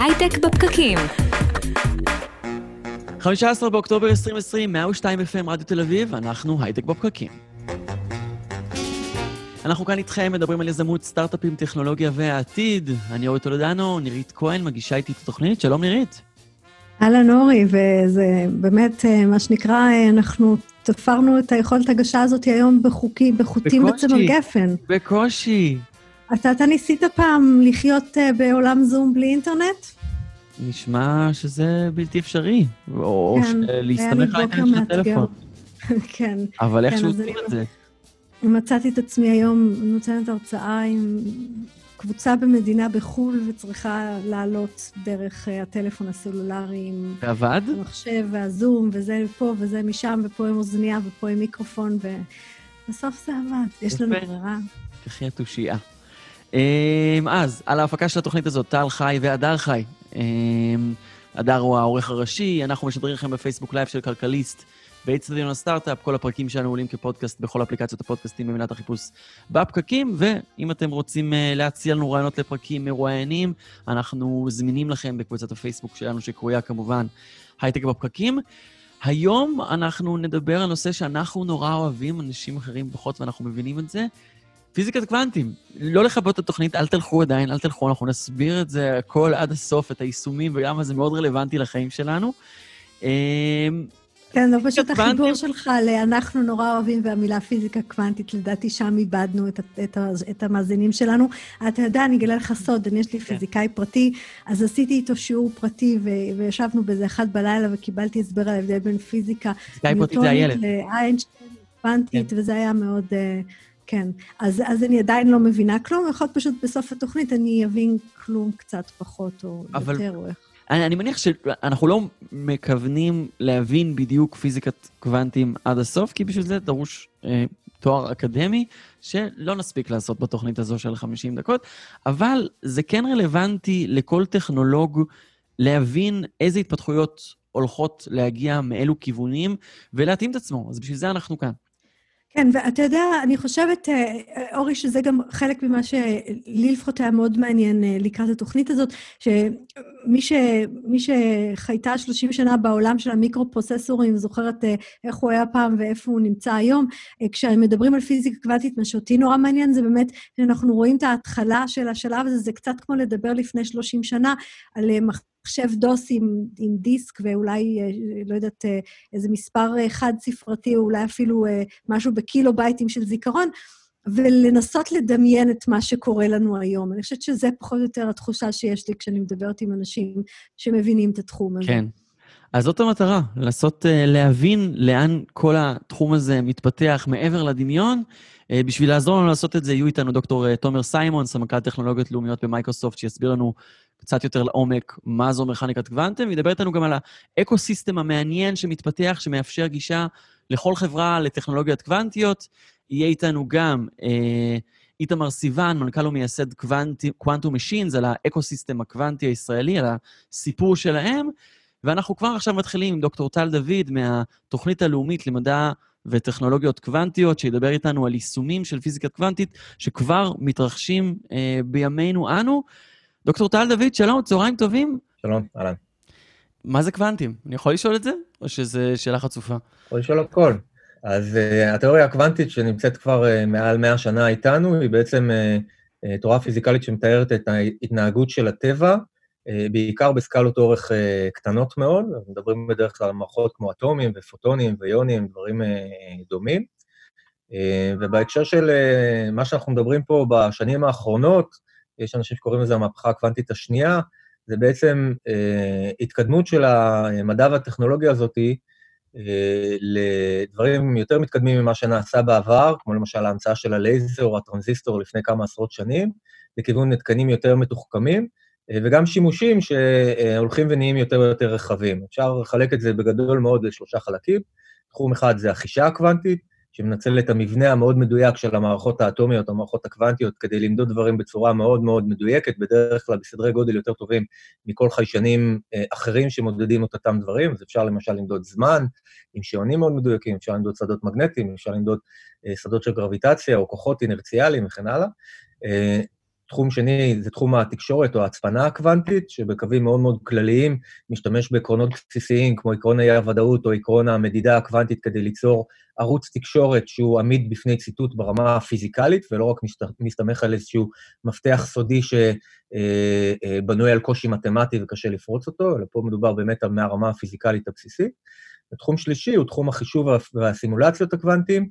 הייטק בפקקים. 15 באוקטובר 2020, 102 FM רדיו תל אביב, אנחנו הייטק בפקקים. אנחנו כאן איתכם, מדברים על יזמות, סטארט-אפים, טכנולוגיה והעתיד. אני אורי טולדנו, נירית כהן, מגישה איתי את התוכנית. שלום נירית. אהלן אורי, וזה באמת, אה, מה שנקרא, אה, אנחנו תפרנו את היכולת הגשה הזאת היום בחוקים, בחוטים בצמר גפן. בקושי. אתה, אתה ניסית פעם לחיות uh, בעולם זום בלי אינטרנט? נשמע שזה בלתי אפשרי, או כן, להסתמך על האינטרנט של הטלפון. כן. אבל איך כן, שעושים את זה? מצאתי את עצמי היום נותנת הרצאה עם קבוצה במדינה בחו"ל וצריכה לעלות דרך uh, הטלפון הסלולרי עם... ועבד? המחשב והזום, וזה פה וזה משם, ופה עם אוזנייה ופה עם מיקרופון, ובסוף זה עבד. יש לנו ברירה. תחי התושייה. אמ, אז, על ההפקה של התוכנית הזאת, טל חי והדר חי. אמ, הדר הוא העורך הראשי, אנחנו משדרים לכם בפייסבוק Live של כלכליסט באצטדיון הסטארט-אפ, כל הפרקים שלנו עולים כפודקאסט בכל אפליקציות הפודקאסטים במילת החיפוש בפקקים, ואם אתם רוצים אה, להציע לנו רעיונות לפרקים מרואיינים, אנחנו זמינים לכם בקבוצת הפייסבוק שלנו, שקרויה כמובן הייטק בפקקים. היום אנחנו נדבר על נושא שאנחנו נורא אוהבים, אנשים אחרים פחות, ואנחנו מבינים את זה, פיזיקת קוונטים. לא לכבות את התוכנית, אל תלכו עדיין, אל תלכו, אנחנו נסביר את זה הכל עד הסוף, את היישומים, ולמה זה מאוד רלוונטי לחיים שלנו. אמ, כן, זה פשוט החיבור שלך ל"אנחנו נורא אוהבים" והמילה פיזיקה קוונטית, לדעתי שם איבדנו את, את, את המאזינים שלנו. אתה יודע, אני אגלה לך סוד, אני יש לי כן. פיזיקאי פרטי, אז עשיתי איתו שיעור פרטי, ו, וישבנו באיזה אחד בלילה וקיבלתי הסבר על ההבדל בין פיזיקה פיזיקאי פרטי זה הילד. לאיינשטיין, קוונטית, כן. וזה היה מאוד... Uh, כן. אז, אז אני עדיין לא מבינה כלום, יכול להיות פשוט בסוף התוכנית אני אבין כלום קצת פחות או אבל... יותר או איך. אני, אני מניח שאנחנו לא מכוונים להבין בדיוק פיזיקת קוונטים עד הסוף, כי בשביל זה דרוש אה, תואר אקדמי, שלא נספיק לעשות בתוכנית הזו של 50 דקות, אבל זה כן רלוונטי לכל טכנולוג להבין איזה התפתחויות הולכות להגיע מאילו כיוונים ולהתאים את עצמו. אז בשביל זה אנחנו כאן. כן, ואתה יודע, אני חושבת, אה, אורי, שזה גם חלק ממה שלי לפחות היה מאוד מעניין אה, לקראת התוכנית הזאת, שמי ש, שחייתה 30 שנה בעולם של המיקרו-פרוססורים, זוכרת אה, איך הוא היה פעם ואיפה הוא נמצא היום, כשמדברים על פיזיקה קוונטית, מה שאותי נורא מעניין זה באמת שאנחנו רואים את ההתחלה של השלב הזה, זה קצת כמו לדבר לפני 30 שנה על מחשב דוס עם, עם דיסק ואולי, אה, לא יודעת, אה, איזה מספר אה, חד-ספרתי, או אולי אפילו משהו בקילו-בייטים של זיכרון, ולנסות לדמיין את מה שקורה לנו היום. אני חושבת שזה פחות או יותר התחושה שיש לי כשאני מדברת עם אנשים שמבינים את התחום הזה. כן. אז זאת המטרה, לנסות להבין לאן כל התחום הזה מתפתח מעבר לדמיון. בשביל לעזור לנו לעשות את זה, יהיו איתנו דוקטור תומר סיימון, סמנכ"ל טכנולוגיות לאומיות במייקרוסופט, שיסביר לנו קצת יותר לעומק מה זו מכניקת קוונטם, וידבר איתנו גם על האקו-סיסטם המעניין שמתפתח, שמאפשר גישה לכל חברה לטכנולוגיות קוונטיות. יהיה איתנו גם אה, איתמר סיוון, מנכ"ל ומייסד Quantum Machines, על האקו-סיסטם הקוונטי הישראלי, על הסיפור שלהם. ואנחנו כבר עכשיו מתחילים עם דוקטור טל דוד מהתוכנית הלאומית למדע וטכנולוגיות קוונטיות, שידבר איתנו על יישומים של פיזיקה קוונטית שכבר מתרחשים אה, בימינו אנו. דוקטור טל דוד, שלום, צהריים טובים. שלום, אהלן. מה זה קוונטים? אני יכול לשאול את זה, או שזו שאלה חצופה? יכול לשאול הכל. אז uh, התיאוריה הקוונטית שנמצאת כבר uh, מעל 100 שנה איתנו, היא בעצם uh, uh, תורה פיזיקלית שמתארת את ההתנהגות של הטבע, uh, בעיקר בסקלות אורך uh, קטנות מאוד, מדברים בדרך כלל על מערכות כמו אטומים ופוטונים ויונים, דברים uh, דומים. ובהקשר של מה שאנחנו מדברים פה בשנים האחרונות, יש אנשים שקוראים לזה המהפכה הקוונטית השנייה, זה בעצם אה, התקדמות של המדע והטכנולוגיה הזאת אה, לדברים יותר מתקדמים ממה שנעשה בעבר, כמו למשל ההמצאה של הלייזר או הטרנזיסטור לפני כמה עשרות שנים, לכיוון התקנים יותר מתוחכמים, אה, וגם שימושים שהולכים ונהיים יותר ויותר רחבים. אפשר לחלק את זה בגדול מאוד לשלושה חלקים. תחום אחד זה החישה הקוונטית, שמנצל את המבנה המאוד מדויק של המערכות האטומיות, המערכות הקוונטיות, כדי למדוד דברים בצורה מאוד מאוד מדויקת, בדרך כלל בסדרי גודל יותר טובים מכל חיישנים אה, אחרים שמודדים את אותם דברים. אז אפשר למשל למדוד זמן עם שעונים מאוד מדויקים, אפשר למדוד שדות מגנטיים, אפשר למדוד אה, שדות של גרביטציה או כוחות אינרציאליים וכן הלאה. תחום שני זה תחום התקשורת או ההצפנה הקוונטית, שבקווים מאוד מאוד כלליים משתמש בעקרונות בסיסיים כמו עקרון האי-הוודאות או עקרון המדידה הקוונטית כדי ליצור ערוץ תקשורת שהוא עמיד בפני ציטוט ברמה הפיזיקלית, ולא רק מסתמך על איזשהו מפתח סודי שבנוי אה, אה, על קושי מתמטי וקשה לפרוץ אותו, אלא פה מדובר באמת מהרמה הפיזיקלית הבסיסית. ותחום שלישי הוא תחום החישוב והסימולציות הקוונטיים,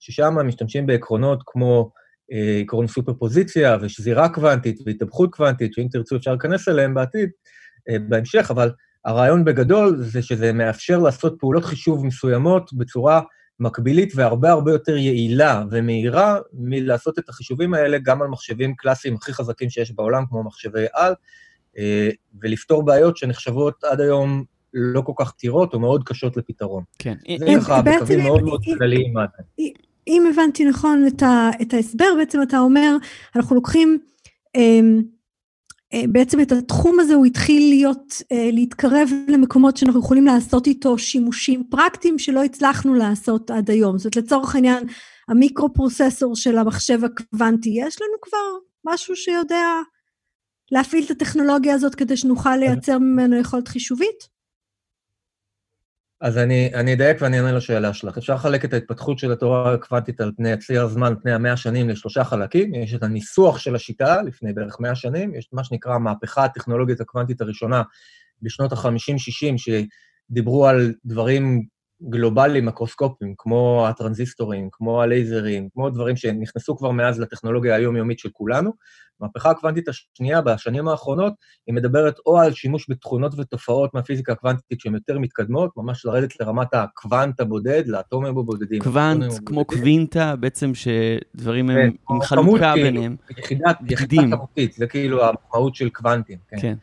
ששם משתמשים בעקרונות כמו אה, עקרון סופר-פוזיציה ושזירה קוונטית והתאבכות קוונטית, שאם תרצו אפשר להיכנס אליהם בעתיד, אה, בהמשך, אבל הרעיון בגדול זה שזה מאפשר לעשות פעולות חישוב מסוימות בצורה מקבילית והרבה הרבה יותר יעילה ומהירה מלעשות את החישובים האלה גם על מחשבים קלאסיים הכי חזקים שיש בעולם, כמו מחשבי על, אה, ולפתור בעיות שנחשבות עד היום לא כל כך פתירות או מאוד קשות לפתרון. כן. זה ככה בקווים מאוד מאוד כלליים. אם הבנתי נכון את, ה, את ההסבר, בעצם אתה אומר, אנחנו לוקחים, אה, אה, בעצם את התחום הזה הוא התחיל להיות, אה, להתקרב למקומות שאנחנו יכולים לעשות איתו שימושים פרקטיים שלא הצלחנו לעשות עד היום. זאת אומרת, לצורך העניין, המיקרו-פרוססור של המחשב הקוונטי, יש לנו כבר משהו שיודע להפעיל את הטכנולוגיה הזאת כדי שנוכל לייצר ממנו יכולת חישובית? אז אני, אני אדייק ואני אענה לשאלה שלך. אפשר לחלק את ההתפתחות של התורה הקוונטית על פני ציר הזמן, פני המאה שנים, לשלושה חלקים. יש את הניסוח של השיטה לפני בערך מאה שנים, יש מה שנקרא המהפכה הטכנולוגית הקוונטית הראשונה בשנות ה-50-60, שדיברו על דברים גלובליים, מקרוסקופיים, כמו הטרנזיסטורים, כמו הלייזרים, כמו דברים שנכנסו כבר מאז לטכנולוגיה היומיומית של כולנו. המהפכה הקוונטית השנייה בשנים האחרונות, היא מדברת או על שימוש בתכונות ותופעות מהפיזיקה הקוונטית שהן יותר מתקדמות, ממש לרדת לרמת הקוונט הבודד, לאטומים הבודדים. קוונט, כמו קווינטה, בעצם שדברים הם כן, עם חלוקה ביניהם. יחידת, יחידה כמותית, זה כאילו המשמעות של קוונטים. כן. כן.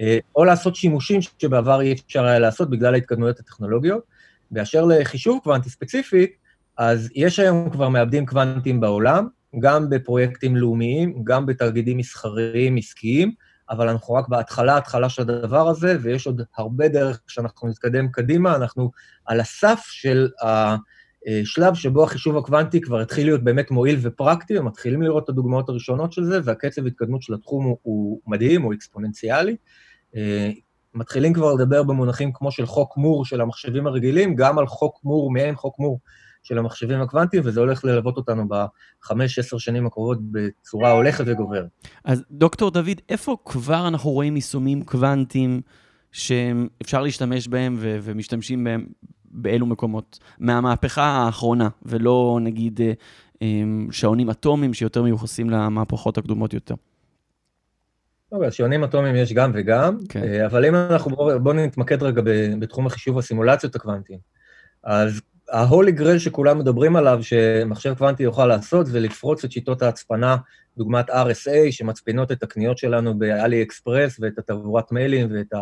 אה, או לעשות שימושים שבעבר אי אפשר היה לעשות בגלל ההתקדמויות הטכנולוגיות. באשר לחישוב קוונטי ספציפית, אז יש היום כבר מעבדים קוונטיים בעולם, גם בפרויקטים לאומיים, גם בתאגידים מסחריים עסקיים, אבל אנחנו רק בהתחלה, התחלה של הדבר הזה, ויש עוד הרבה דרך שאנחנו נתקדם קדימה. אנחנו על הסף של השלב שבו החישוב הקוונטי כבר התחיל להיות באמת מועיל ופרקטי, ומתחילים לראות את הדוגמאות הראשונות של זה, והקצב התקדמות של התחום הוא, הוא מדהים, הוא אקספוננציאלי. מתחילים כבר לדבר במונחים כמו של חוק מור של המחשבים הרגילים, גם על חוק מור, מעין חוק מור של המחשבים הקוונטיים, וזה הולך ללוות אותנו בחמש, עשר שנים הקרובות בצורה הולכת וגוברת. אז דוקטור דוד, איפה כבר אנחנו רואים יישומים קוונטיים שאפשר להשתמש בהם ו- ומשתמשים בהם באילו מקומות? מהמהפכה האחרונה, ולא נגיד אה, אה, שעונים אטומיים שיותר מיוחסים למהפכות הקדומות יותר. אוקיי, אז שעונים אטומיים יש גם וגם, כן. אה, אבל אם אנחנו, בואו בוא נתמקד רגע בתחום החישוב הסימולציות הקוונטיים. אז ההולי גרל שכולם מדברים עליו, שמחשב קוונטי יוכל לעשות, זה לפרוץ את שיטות ההצפנה, דוגמת RSA, שמצפינות את הקניות שלנו באלי אקספרס, ואת התעבורת מיילים, ואת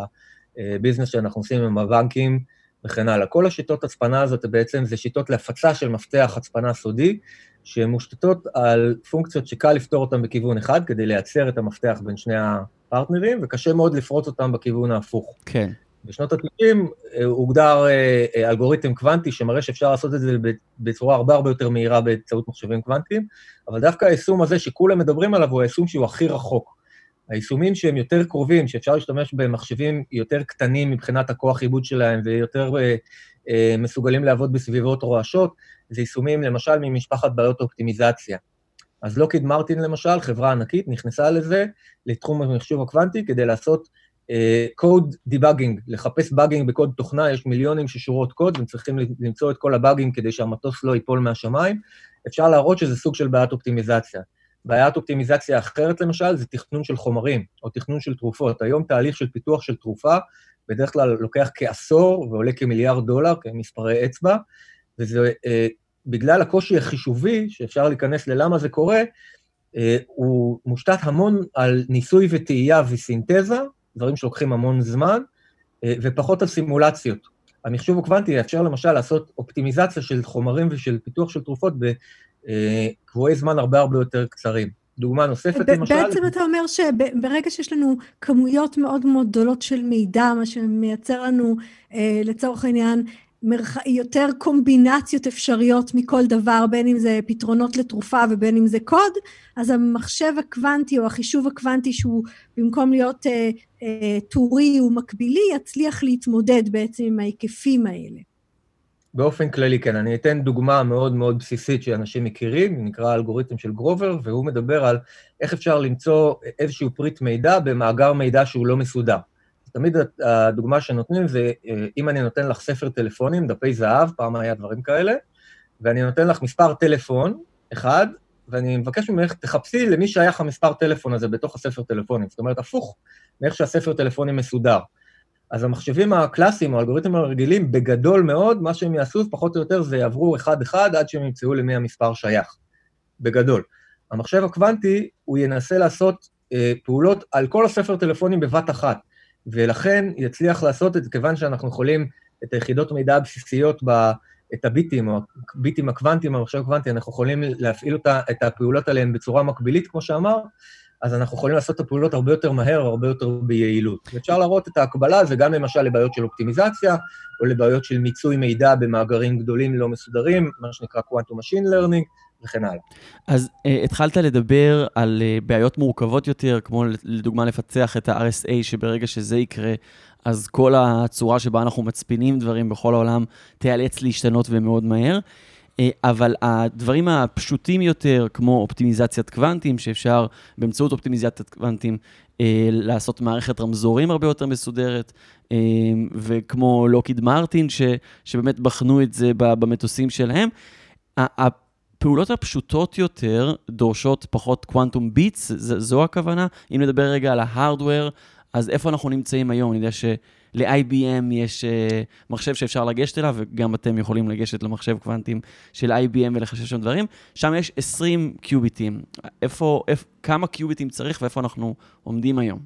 הביזנס שאנחנו עושים עם הבנקים, וכן הלאה. כל השיטות הצפנה הזאת בעצם זה שיטות להפצה של מפתח הצפנה סודי, שהן מושתתות על פונקציות שקל לפתור אותן בכיוון אחד, כדי לייצר את המפתח בין שני הפרטנרים, וקשה מאוד לפרוץ אותם בכיוון ההפוך. כן. בשנות ה-90 אה, הוגדר אה, אה, אלגוריתם קוונטי שמראה שאפשר לעשות את זה בצורה הרבה הרבה יותר מהירה באמצעות מחשבים קוונטיים, אבל דווקא היישום הזה שכולם מדברים עליו הוא היישום שהוא הכי רחוק. היישומים שהם יותר קרובים, שאפשר להשתמש במחשבים יותר קטנים מבחינת הכוח עיבוד שלהם ויותר מסוגלים לעבוד בסביבות רועשות, זה יישומים למשל ממשפחת בעיות אופטימיזציה. אז לוקיד מרטין למשל, חברה ענקית, נכנסה לזה, לתחום המחשוב הקוונטי, כדי לעשות קוד uh, debugging, לחפש באגינג בקוד תוכנה, יש מיליונים של שורות קוד, והם צריכים למצוא את כל הבאגינג כדי שהמטוס לא ייפול מהשמיים. אפשר להראות שזה סוג של בעיית אופטימיזציה. בעיית אופטימיזציה אחרת, למשל, זה תכנון של חומרים, או תכנון של תרופות. היום תהליך של פיתוח של תרופה, בדרך כלל לוקח כעשור ועולה כמיליארד דולר, כמספרי אצבע, וזה אה, בגלל הקושי החישובי, שאפשר להיכנס ללמה זה קורה, אה, הוא מושתת המון על ניסוי וטעייה וסינתזה, דברים שלוקחים המון זמן, אה, ופחות על סימולציות. המחשוב הקוונטי יאפשר למשל לעשות אופטימיזציה של חומרים ושל פיתוח של תרופות בקבועי זמן הרבה הרבה יותר קצרים. דוגמה נוספת, למשל... בעצם אתה אומר שברגע שיש לנו כמויות מאוד מאוד גדולות של מידע, מה שמייצר לנו, לצורך העניין, מרח... יותר קומבינציות אפשריות מכל דבר, בין אם זה פתרונות לתרופה ובין אם זה קוד, אז המחשב הקוונטי או החישוב הקוונטי שהוא במקום להיות אה, אה, טורי ומקבילי, יצליח להתמודד בעצם עם ההיקפים האלה. באופן כללי, כן. אני אתן דוגמה מאוד מאוד בסיסית שאנשים מכירים, נקרא האלגוריתם של גרובר, והוא מדבר על איך אפשר למצוא איזשהו פריט מידע במאגר מידע שהוא לא מסודר. תמיד הדוגמה שנותנים זה, אה, אם אני נותן לך ספר טלפונים, דפי זהב, פעם היה דברים כאלה, ואני נותן לך מספר טלפון אחד, ואני מבקש ממך, תחפשי למי שייך המספר טלפון הזה בתוך הספר טלפונים. זאת אומרת, הפוך מאיך שהספר טלפונים מסודר. אז המחשבים הקלאסיים, או האלגוריתמים הרגילים, בגדול מאוד, מה שהם יעשו, פחות או יותר, זה יעברו אחד-אחד עד שהם ימצאו למי המספר שייך. בגדול. המחשב הקוונטי, הוא ינסה לעשות אה, פעולות על כל הספר טלפונים בבת אחת. ולכן יצליח לעשות את זה, כיוון שאנחנו יכולים את היחידות מידע הבסיסיות, ב, את הביטים, או הביטים הקוונטיים, המחשב הקוונטי, אנחנו יכולים להפעיל אותה, את הפעולות עליהן בצורה מקבילית, כמו שאמר, אז אנחנו יכולים לעשות את הפעולות הרבה יותר מהר, הרבה יותר ביעילות. ואפשר להראות את ההקבלה הזו גם למשל לבעיות של אופטימיזציה, או לבעיות של מיצוי מידע במאגרים גדולים לא מסודרים, מה שנקרא Quantum Machine Learning, וכן הלאה. אז uh, התחלת לדבר על uh, בעיות מורכבות יותר, כמו לדוגמה לפצח את ה-RSA, שברגע שזה יקרה, אז כל הצורה שבה אנחנו מצפינים דברים בכל העולם תיאלץ להשתנות ומאוד מהר. Uh, אבל הדברים הפשוטים יותר, כמו אופטימיזציית קוונטים, שאפשר באמצעות אופטימיזציית קוונטים לעשות מערכת רמזורים הרבה יותר מסודרת, וכמו לוקיד מרטין, ש, שבאמת בחנו את זה במטוסים שלהם. הפעולות הפשוטות יותר דורשות פחות קוונטום ביטס, זו הכוונה. אם נדבר רגע על ההארדוור, אז איפה אנחנו נמצאים היום? אני יודע של-IBM יש uh, מחשב שאפשר לגשת אליו, וגם אתם יכולים לגשת למחשב קוונטים של IBM ולחשב שם דברים. שם יש 20 קיוביטים. איפה, איפה, כמה קיוביטים צריך ואיפה אנחנו עומדים היום?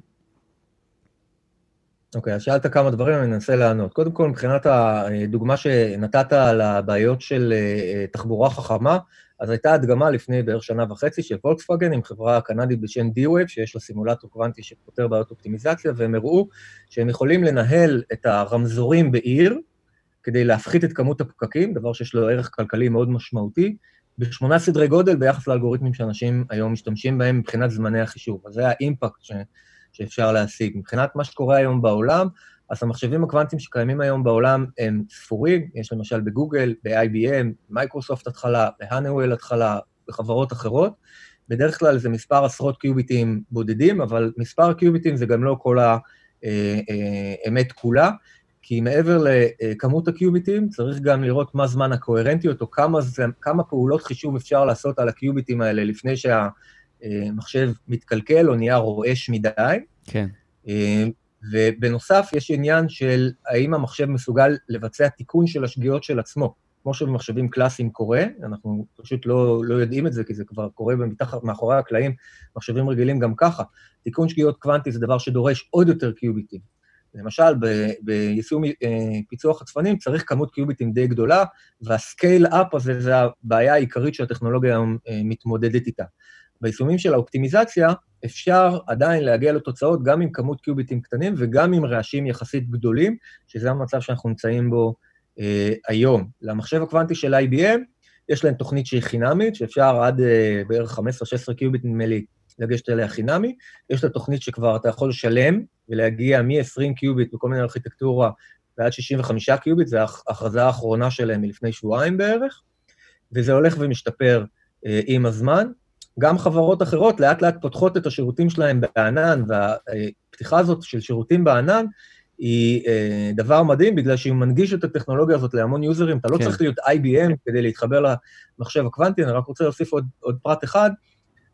אוקיי, okay, אז שאלת כמה דברים, אני אנסה לענות. קודם כל, מבחינת הדוגמה שנתת על הבעיות של אה, תחבורה חכמה, אז הייתה הדגמה לפני בערך שנה וחצי של Volkswagen עם חברה קנדית בשם D-Wave, שיש לה סימולטור קוונטי שפותר בעיות אופטימיזציה, והם הראו שהם יכולים לנהל את הרמזורים בעיר כדי להפחית את כמות הפקקים, דבר שיש לו ערך כלכלי מאוד משמעותי, בשמונה סדרי גודל ביחס לאלגוריתמים שאנשים היום משתמשים בהם מבחינת זמני החישוב. אז זה ה impact ש... שאפשר להשיג. מבחינת מה שקורה היום בעולם, אז המחשבים הקוונטיים שקיימים היום בעולם הם ספורים, יש למשל בגוגל, ב-IBM, מייקרוסופט התחלה, ב Honeywell התחלה, בחברות אחרות. בדרך כלל זה מספר עשרות קיוביטים בודדים, אבל מספר קיוביטים זה גם לא כל האמת כולה, כי מעבר לכמות הקיוביטים, צריך גם לראות מה זמן הקוהרנטיות, או כמה, זה, כמה פעולות חישוב אפשר לעשות על הקיוביטים האלה לפני שהמחשב מתקלקל או נהיה רועש מדי. כן. ובנוסף, יש עניין של האם המחשב מסוגל לבצע תיקון של השגיאות של עצמו. כמו שבמחשבים קלאסיים קורה, אנחנו פשוט לא, לא יודעים את זה, כי זה כבר קורה במתחת, מאחורי הקלעים, מחשבים רגילים גם ככה. תיקון שגיאות קוונטי זה דבר שדורש עוד יותר קיוביטים. למשל, ביישום אה, פיצוח הצפנים צריך כמות קיוביטים די גדולה, וה scale-up הזה זה הבעיה העיקרית שהטכנולוגיה היום אה, מתמודדת איתה. ביישומים של האופטימיזציה, אפשר עדיין להגיע לתוצאות גם עם כמות קיוביטים קטנים וגם עם רעשים יחסית גדולים, שזה המצב שאנחנו נמצאים בו אה, היום. למחשב הקוונטי של IBM, יש להם תוכנית שהיא חינמית, שאפשר עד אה, בערך 15-16 קיוביט, נדמה לי, לגשת אליה חינמי. יש לה תוכנית שכבר אתה יכול לשלם ולהגיע מ-20 קיוביט בכל מיני ארכיטקטורה ועד 65 קיוביט, זו ההכרזה האחרונה שלהם מלפני שבועיים בערך, וזה הולך ומשתפר אה, עם הזמן. גם חברות אחרות לאט לאט פותחות את השירותים שלהם בענן, והפתיחה הזאת של שירותים בענן היא אה, דבר מדהים, בגלל שהיא מנגיש את הטכנולוגיה הזאת להמון יוזרים. אתה לא כן. צריך להיות IBM כדי להתחבר למחשב הקוונטי, אני רק רוצה להוסיף עוד, עוד פרט אחד,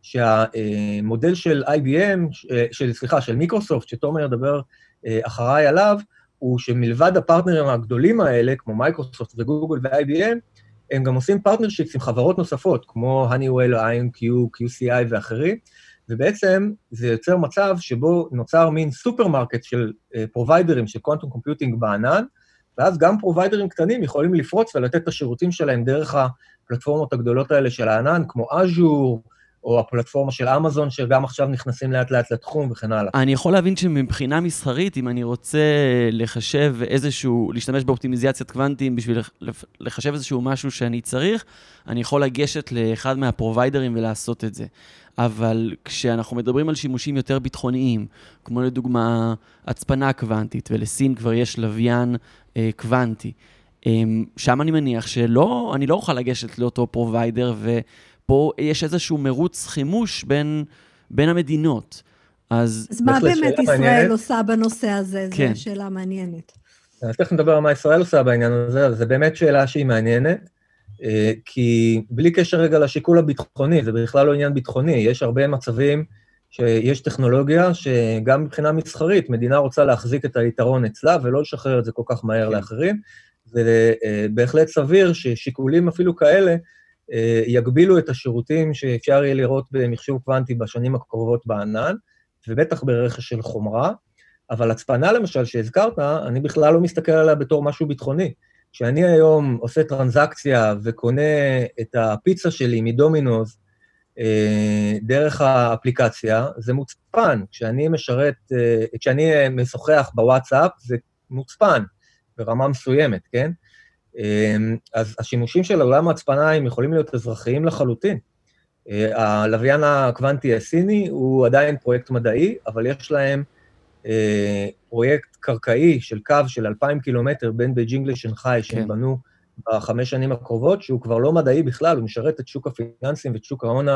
שהמודל של IBM, אה, של, סליחה, של מיקרוסופט, שתומר ידבר אה, אחריי עליו, הוא שמלבד הפרטנרים הגדולים האלה, כמו Microsoft ו Google ו-IBM, הם גם עושים partnerships עם חברות נוספות, כמו Honeywell, IonQ, QCI ואחרים, ובעצם זה יוצר מצב שבו נוצר מין סופרמרקט של פרוביידרים של quantum computing בענן, ואז גם פרוביידרים קטנים יכולים לפרוץ ולתת את השירותים שלהם דרך הפלטפורמות הגדולות האלה של הענן, כמו Azure, או הפלטפורמה של אמזון, שגם עכשיו נכנסים לאט-לאט לתחום וכן הלאה. אני יכול להבין שמבחינה מסחרית, אם אני רוצה לחשב איזשהו, להשתמש באופטימיזציית קוונטים בשביל לחשב איזשהו משהו שאני צריך, אני יכול לגשת לאחד מהפרוביידרים ולעשות את זה. אבל כשאנחנו מדברים על שימושים יותר ביטחוניים, כמו לדוגמה הצפנה קוונטית, ולסין כבר יש לוויין אה, קוונטי, אה, שם אני מניח שלא, אני לא אוכל לגשת לאותו provider, ופה יש איזשהו מרוץ חימוש בין, בין המדינות. אז... אז מה באמת ישראל מעניינת. עושה בנושא הזה? כן. זו שאלה מעניינת. אז תכף נדבר על מה ישראל עושה בעניין הזה, אז זו באמת שאלה שהיא מעניינת. אה, כי בלי קשר רגע לשיקול הביטחוני, זה בכלל לא עניין ביטחוני, יש הרבה מצבים שיש טכנולוגיה שגם מבחינה מסחרית, מדינה רוצה להחזיק את היתרון אצלה ולא לשחרר את זה כל כך מהר כן. לאחרים, ובהחלט סביר ששיקולים אפילו כאלה אה, יגבילו את השירותים שאפשר יהיה לראות במחשוב קוונטי בשנים הקרובות בענן, ובטח ברכש של חומרה, אבל הצפנה למשל שהזכרת, אני בכלל לא מסתכל עליה בתור משהו ביטחוני. כשאני היום עושה טרנזקציה וקונה את הפיצה שלי מדומינוז אה, דרך האפליקציה, זה מוצפן. כשאני משרת, אה, כשאני משוחח בוואטסאפ, זה מוצפן ברמה מסוימת, כן? אה, אז השימושים של עולם ההצפנה הם יכולים להיות אזרחיים לחלוטין. הלוויין הקוונטי הסיני הוא עדיין פרויקט מדעי, אבל יש להם אה, פרויקט קרקעי של קו של 2,000 קילומטר בין בייג'ינג לשנגחאי, כן. שהם בנו בחמש שנים הקרובות, שהוא כבר לא מדעי בכלל, הוא משרת את שוק הפיננסים ואת שוק ההון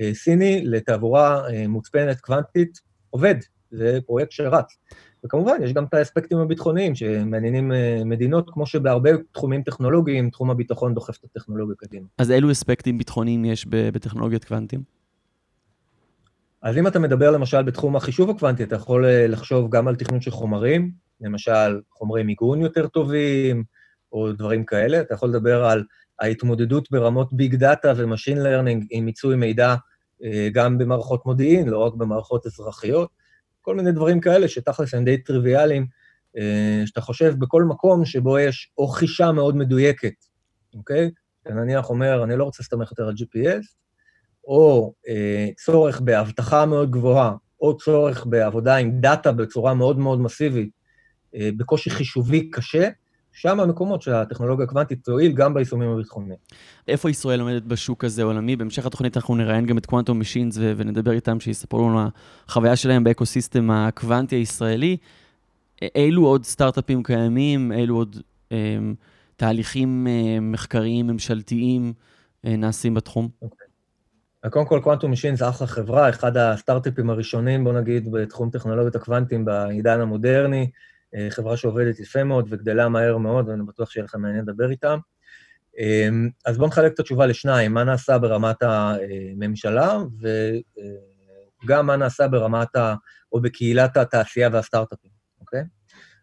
הסיני לתעבורה אה, מוצפנת קוונטית, עובד, זה פרויקט שרץ. וכמובן, יש גם את האספקטים הביטחוניים שמעניינים אה, מדינות, כמו שבהרבה תחומים טכנולוגיים, תחום הביטחון דוחף את הטכנולוגיה קדימה. אז אילו אספקטים ביטחוניים יש בטכנולוגיות קוונטים? אז אם אתה מדבר למשל בתחום החישוב הקוונטי, אתה יכול אה, לחשוב גם על תכנון של חומרים, למשל חומרי מיגון יותר טובים, או דברים כאלה. אתה יכול לדבר על ההתמודדות ברמות big data ו machine learning עם מיצוי מידע אה, גם במערכות מודיעין, לא רק במערכות אזרחיות. כל מיני דברים כאלה שתכלס הם די טריוויאליים, אה, שאתה חושב בכל מקום שבו יש או חישה מאוד מדויקת, אוקיי? אתה נניח אומר, אני לא רוצה להסתמך יותר על GPS, או אה, צורך באבטחה מאוד גבוהה, או צורך בעבודה עם data בצורה מאוד מאוד מסיבית, אה, בקושי חישובי קשה, שם המקומות שהטכנולוגיה הקוונטית תועיל גם ביישומים הביטחוניים. איפה ישראל עומדת בשוק הזה עולמי? בהמשך התוכנית אנחנו נראיין גם את Quantum Machines ונדבר איתם, שיספרו לנו החוויה שלהם באקוסיסטם הקוונטי הישראלי. אילו עוד סטארט-אפים קיימים, אילו עוד אה, תהליכים אה, מחקריים ממשלתיים אה, נעשים בתחום? Okay. אוקיי. קודם כל, Quantum Machines זה אחלה חברה, אחד הסטארט-אפים הראשונים, בוא נגיד, בתחום טכנולוגיות הקוונטים בעידן המודרני, חברה שעובדת יפה מאוד וגדלה מהר מאוד, ואני בטוח שיהיה לכם מעניין לדבר איתם. אמ, אז בואו נחלק את התשובה לשניים, מה נעשה ברמת הממשלה, וגם מה נעשה ברמת ה... או בקהילת התעשייה והסטארט-אפים, אוקיי?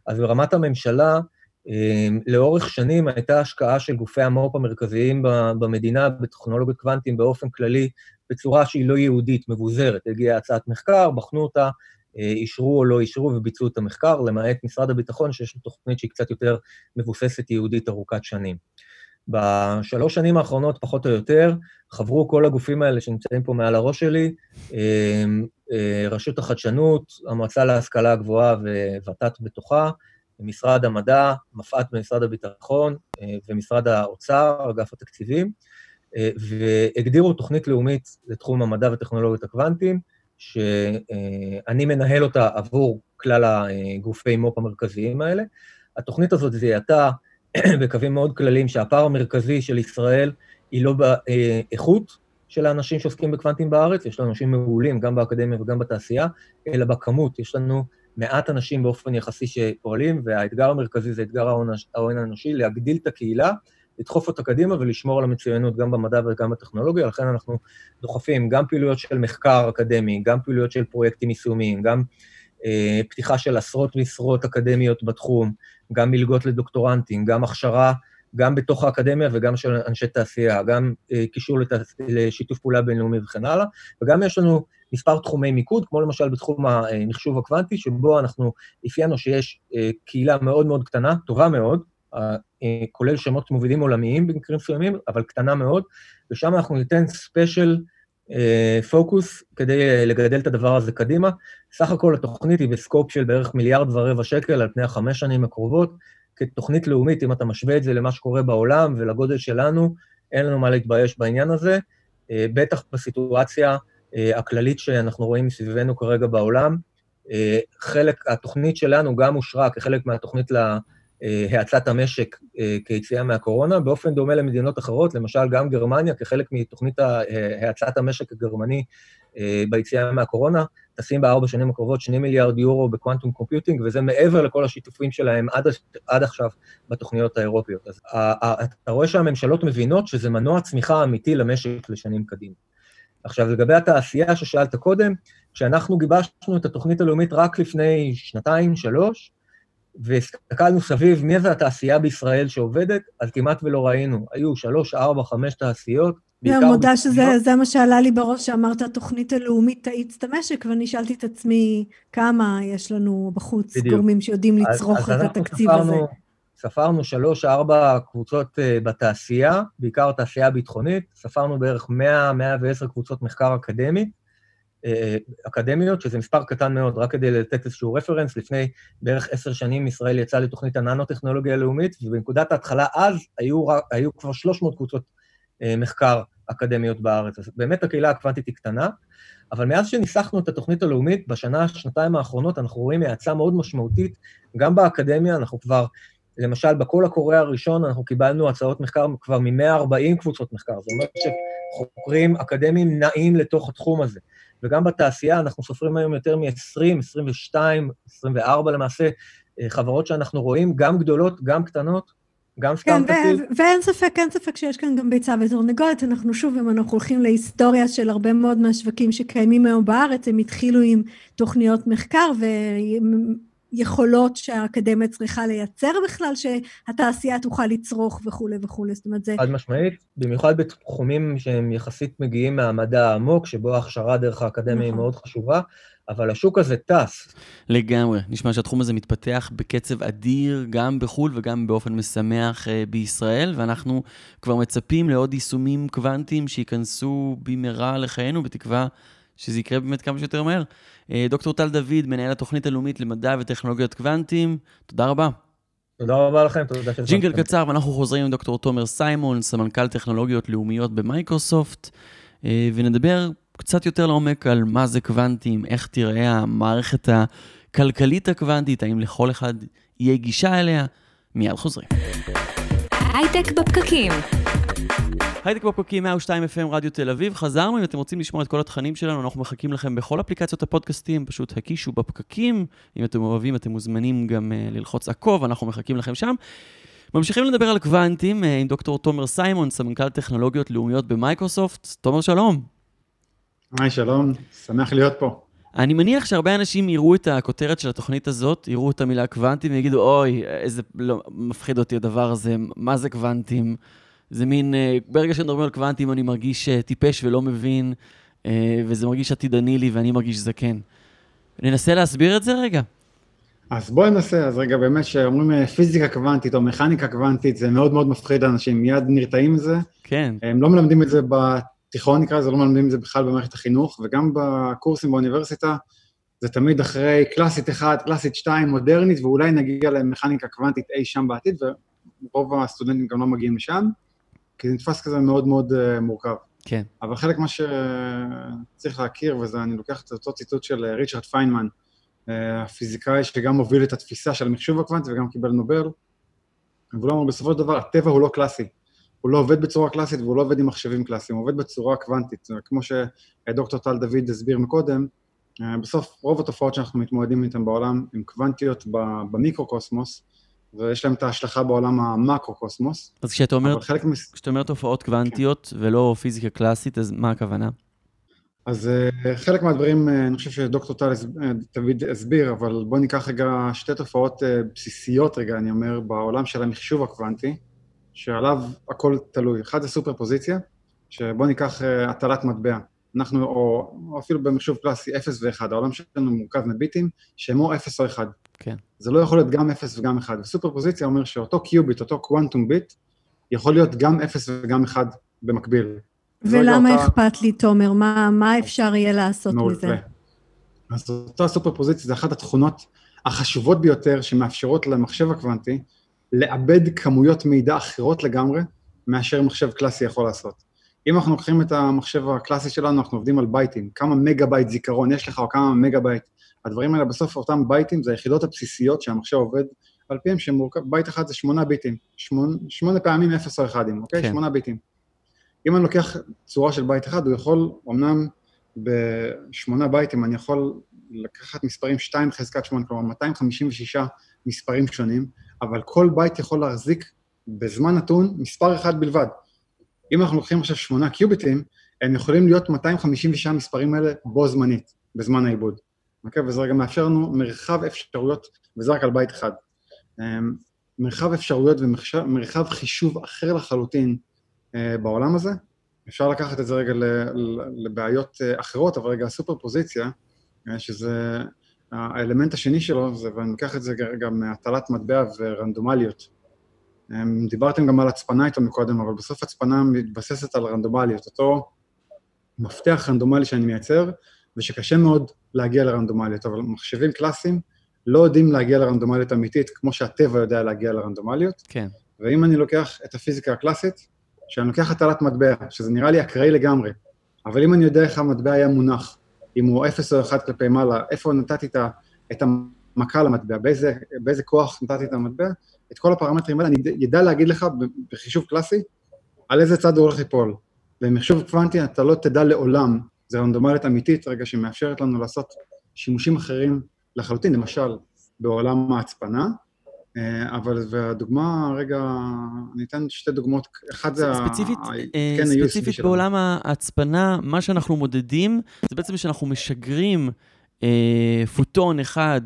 אז ברמת הממשלה, אמ, לאורך שנים הייתה השקעה של גופי המו"פ המרכזיים במדינה בטכנולוגיות קוונטיים באופן כללי, בצורה שהיא לא יהודית, מבוזרת. הגיעה הצעת מחקר, בחנו אותה, אה, אישרו או לא אישרו וביצעו את המחקר, למעט משרד הביטחון, שיש לו תוכנית שהיא קצת יותר מבוססת יהודית ארוכת שנים. בשלוש שנים האחרונות, פחות או יותר, חברו כל הגופים האלה שנמצאים פה מעל הראש שלי, אמ, אה, רשות החדשנות, המועצה להשכלה הגבוהה וות"ת בתוכה, משרד המדע, מפא"ת במשרד הביטחון אה, ומשרד האוצר, אגף התקציבים, אה, והגדירו תוכנית לאומית לתחום המדע וטכנולוגיות הקוונטיים, שאני מנהל אותה עבור כלל הגופי מו"פ המרכזיים האלה. התוכנית הזאת זיהתה בקווים מאוד כלליים שהפער המרכזי של ישראל היא לא באיכות של האנשים שעוסקים בקוונטים בארץ, יש לנו אנשים מעולים גם באקדמיה וגם בתעשייה, אלא בכמות. יש לנו מעט אנשים באופן יחסי שפועלים, והאתגר המרכזי זה אתגר ההון האנושי, להגדיל את הקהילה, לדחוף אותה קדימה ולשמור על המצוינות גם במדע וגם בטכנולוגיה, לכן אנחנו דוחפים גם פעילויות של מחקר אקדמי, גם פעילויות של פרויקטים יישומיים, גם אה, פתיחה של עשרות משרות אקדמיות בתחום, גם מלגות לדוקטורנטים, גם הכשרה, גם בתוך האקדמיה וגם של אנשי תעשייה, גם אה, קישור לתעש... לשיתוף פעולה בינלאומי וכן הלאה, וגם יש לנו מספר תחומי מיקוד, כמו למשל בתחום המחשוב הקוונטי, שבו אנחנו אפיינו שיש אה, קהילה מאוד מאוד קטנה, טובה מאוד, אה, כולל שמות מובילים עולמיים במקרים מסוימים, אבל קטנה מאוד, ושם אנחנו ניתן ספיישל פוקוס כדי לגדל את הדבר הזה קדימה. סך הכל התוכנית היא בסקופ של בערך מיליארד ורבע שקל על פני החמש שנים הקרובות. כתוכנית לאומית, אם אתה משווה את זה למה שקורה בעולם ולגודל שלנו, אין לנו מה להתבייש בעניין הזה. בטח בסיטואציה הכללית שאנחנו רואים מסביבנו כרגע בעולם. חלק, התוכנית שלנו גם אושרה כחלק מהתוכנית להאצת המשק כיציאה מהקורונה, באופן דומה למדינות אחרות, למשל גם גרמניה, כחלק מתוכנית האצת המשק הגרמני ביציאה מהקורונה, שמים בארבע שנים הקרובות 2 מיליארד יורו ב quantum computing, וזה מעבר לכל השיתופים שלהם עד, עד עכשיו בתוכניות האירופיות. אז אתה רואה שהממשלות מבינות שזה מנוע צמיחה אמיתי למשק לשנים קדימה. עכשיו, לגבי התעשייה ששאלת קודם, כשאנחנו גיבשנו את התוכנית הלאומית רק לפני שנתיים, שלוש, והסתכלנו סביב מי זה התעשייה בישראל שעובדת, אז כמעט ולא ראינו. היו שלוש, ארבע, חמש תעשיות, בעיקר... אני מודה שזה מה שעלה לי בראש, שאמרת, התוכנית הלאומית תאיץ את המשק, ואני שאלתי את עצמי כמה יש לנו בחוץ בדיוק. גורמים שיודעים לצרוך אז, אז את התקציב ספרנו, הזה. ספרנו שלוש, ארבע קבוצות uh, בתעשייה, בעיקר תעשייה ביטחונית, ספרנו בערך 100, 110 קבוצות מחקר אקדמי, אקדמיות, שזה מספר קטן מאוד, רק כדי לתת איזשהו רפרנס, לפני בערך עשר שנים ישראל יצאה לתוכנית הננו-טכנולוגיה הלאומית, ובנקודת ההתחלה אז היו, היו כבר 300 קבוצות uh, מחקר אקדמיות בארץ. אז באמת הקהילה הקוונטית היא קטנה, אבל מאז שניסחנו את התוכנית הלאומית, בשנה, שנתיים האחרונות, אנחנו רואים האצה מאוד משמעותית, גם באקדמיה, אנחנו כבר למשל, בקול הקורא הראשון אנחנו קיבלנו הצעות מחקר כבר מ-140 קבוצות מחקר. זאת אומרת שחוקרים אקדמיים נעים לתוך התחום הזה. וגם בתעשייה אנחנו סופרים היום יותר מ-20, 22, 24 למעשה, אה, חברות שאנחנו רואים, גם גדולות, גם קטנות, גם סטארט-אפים. כן, ואין ספק, אין ספק שיש כאן גם ביצה ותרנגולת. אנחנו שוב, אם אנחנו הולכים להיסטוריה של הרבה מאוד מהשווקים שקיימים היום בארץ, הם התחילו עם תוכניות מחקר, ו... יכולות שהאקדמיה צריכה לייצר בכלל, שהתעשייה תוכל לצרוך וכולי וכולי, זאת אומרת זה... חד משמעית, במיוחד בתחומים שהם יחסית מגיעים מהמדע העמוק, שבו ההכשרה דרך האקדמיה נכון. היא מאוד חשובה, אבל השוק הזה טס. לגמרי. נשמע שהתחום הזה מתפתח בקצב אדיר, גם בחו"ל וגם באופן משמח uh, בישראל, ואנחנו כבר מצפים לעוד יישומים קוונטיים שייכנסו במהרה לחיינו, בתקווה שזה יקרה באמת כמה שיותר מהר. אה, דוקטור טל דוד, מנהל התוכנית הלאומית למדע וטכנולוגיות קוונטים, תודה רבה. תודה רבה לכם, תודה שאתם... ג'ינגל קצר, ואנחנו חוזרים עם דוקטור תומר סיימון, סמנכ"ל טכנולוגיות לאומיות במייקרוסופט, אה, ונדבר קצת יותר לעומק על מה זה קוונטים, איך תראה המערכת הכלכלית הקוונטית, האם לכל אחד יהיה גישה אליה. מיד חוזרים. הייטק בפקקים. הייטק בפקקים 102 FM רדיו תל אביב, חזרנו, אם אתם רוצים לשמוע את כל התכנים שלנו, אנחנו מחכים לכם בכל אפליקציות הפודקאסטים, פשוט הקישו בפקקים, אם אתם אוהבים אתם מוזמנים גם uh, ללחוץ עקוב, אנחנו מחכים לכם שם. ממשיכים לדבר על קוונטים uh, עם דוקטור תומר סיימון, סמנכ"ל טכנולוגיות לאומיות במייקרוסופט. תומר, שלום. היי, שלום, שמח להיות פה. אני מניח שהרבה אנשים יראו את הכותרת של התוכנית הזאת, יראו את המילה קוונטים ויגידו, אוי, איזה לא, מפחיד אותי הדבר הזה, מה זה קוונטים? זה מין, אה, ברגע שמדברים על קוונטים אני מרגיש אה, טיפש ולא מבין, אה, וזה מרגיש עתידני לי ואני מרגיש זקן. ננסה להסביר את זה רגע. אז בואי ננסה, אז רגע, באמת, כשאומרים פיזיקה קוונטית או מכניקה קוונטית, זה מאוד מאוד מפחיד אנשים, מיד נרתעים מזה. כן. הם לא מלמדים את זה בתיכון, נקרא לזה, לא מלמדים את זה בכלל במערכת החינוך, וגם בקורסים באוניברסיטה, זה תמיד אחרי קלאסית 1, קלאסית 2, מודרנית, ואולי נגיע למכניקה קוונטית אי שם בעתיד, ורוב הסטודנטים גם לא מגיעים לשם. כי זה נתפס כזה מאוד מאוד uh, מורכב. כן. אבל חלק מה שצריך להכיר, וזה, אני לוקח את אותו ציטוט של אה, ריצ'רד פיינמן, uh, הפיזיקאי שגם הוביל את התפיסה של המחשוב הקוונטי וגם קיבל נובל, והוא לא אמר, בסופו של דבר, הטבע הוא לא קלאסי. הוא לא עובד בצורה קלאסית והוא לא עובד עם מחשבים קלאסיים, הוא עובד בצורה קוונטית. כמו שדוקטור טל דוד הסביר מקודם, בסוף רוב התופעות שאנחנו מתמודדים איתן בעולם הן קוונטיות במיקרו-קוסמוס, ויש להם את ההשלכה בעולם המקרו-קוסמוס. אז כשאתה אומר, מס... כשאתה אומר תופעות קוונטיות כן. ולא פיזיקה קלאסית, אז מה הכוונה? אז uh, חלק מהדברים, uh, אני חושב שדוקטור טל תמיד הסביר, אבל בואו ניקח רגע שתי תופעות uh, בסיסיות רגע, אני אומר, בעולם של המחשוב הקוונטי, שעליו הכל תלוי. אחד זה סופר פוזיציה, שבואו ניקח uh, הטלת מטבע. אנחנו, או, או אפילו במחשוב קלאסי, 0 ו-1, העולם שלנו מורכב מביטים שהם או 0 או 1. כן. זה לא יכול להיות גם 0 וגם 1. וסופר פוזיציה אומר שאותו קיוביט, אותו קוונטום ביט, יכול להיות גם 0 וגם 1 במקביל. ולמה אכפת לי, תומר? מה, מה אפשר יהיה לעשות מעולה. מזה? אז אותה סופר פוזיציה זה אחת התכונות החשובות ביותר שמאפשרות למחשב הקוונטי לעבד כמויות מידע אחרות לגמרי מאשר מחשב קלאסי יכול לעשות. אם אנחנו לוקחים את המחשב הקלאסי שלנו, אנחנו עובדים על בייטים, כמה מגה בייט זיכרון יש לך או כמה מגה בייט. הדברים האלה בסוף אותם בייטים זה היחידות הבסיסיות שהמחשב עובד על פיהם, שמורכב, בייט אחד זה שמונה ביטים, שמונה, שמונה פעמים אפס או אחדים, אוקיי? כן. שמונה ביטים. אם אני לוקח צורה של בייט אחד, הוא יכול, אמנם בשמונה בייטים אני יכול לקחת מספרים 2 חזקת 8, כלומר 256 מספרים שונים, אבל כל בייט יכול להחזיק בזמן נתון מספר אחד בלבד. אם אנחנו לוקחים עכשיו שמונה קיוביטים, הם יכולים להיות 256 מספרים האלה בו זמנית, בזמן העיבוד. אוקיי? וזה רגע מאפשר לנו מרחב אפשרויות, וזה רק על בייט אחד. אמ, מרחב אפשרויות ומרחב חישוב אחר לחלוטין אה, בעולם הזה. אפשר לקחת את זה רגע לבעיות אה, אחרות, אבל רגע הסופר פוזיציה, אה, שזה האלמנט השני שלו, ואני אקח את זה רגע מהטלת מטבע ורנדומליות. אמ, דיברתם גם על הצפנה איתו מקודם, אבל בסוף הצפנה מתבססת על רנדומליות, אותו מפתח רנדומלי שאני מייצר, ושקשה מאוד להגיע לרנדומליות, אבל מחשבים קלאסיים לא יודעים להגיע לרנדומליות אמיתית, כמו שהטבע יודע להגיע לרנדומליות. כן. ואם אני לוקח את הפיזיקה הקלאסית, שאני לוקח הטלת מטבע, שזה נראה לי אקראי לגמרי, אבל אם אני יודע איך המטבע היה מונח, אם הוא 0 או 1 כלפי מעלה, איפה נתתי את המכה למטבע, באיזה, באיזה כוח נתתי את המטבע, את כל הפרמטרים האלה, אני אדע להגיד לך בחישוב קלאסי, על איזה צד הוא הולך ליפול. במחשוב קוונטי אתה לא תדע לעולם, זה רנדומלית אמיתית, רגע שמאפשרת לנו לעשות שימושים אחרים לחלוטין, למשל בעולם ההצפנה, אה, אבל והדוגמה, רגע, אני אתן שתי דוגמאות, אחד זה ספציפית, ה- אה, כן, ספציפית שלנו. בעולם ההצפנה, מה שאנחנו מודדים, זה בעצם שאנחנו משגרים אה, פוטון אחד,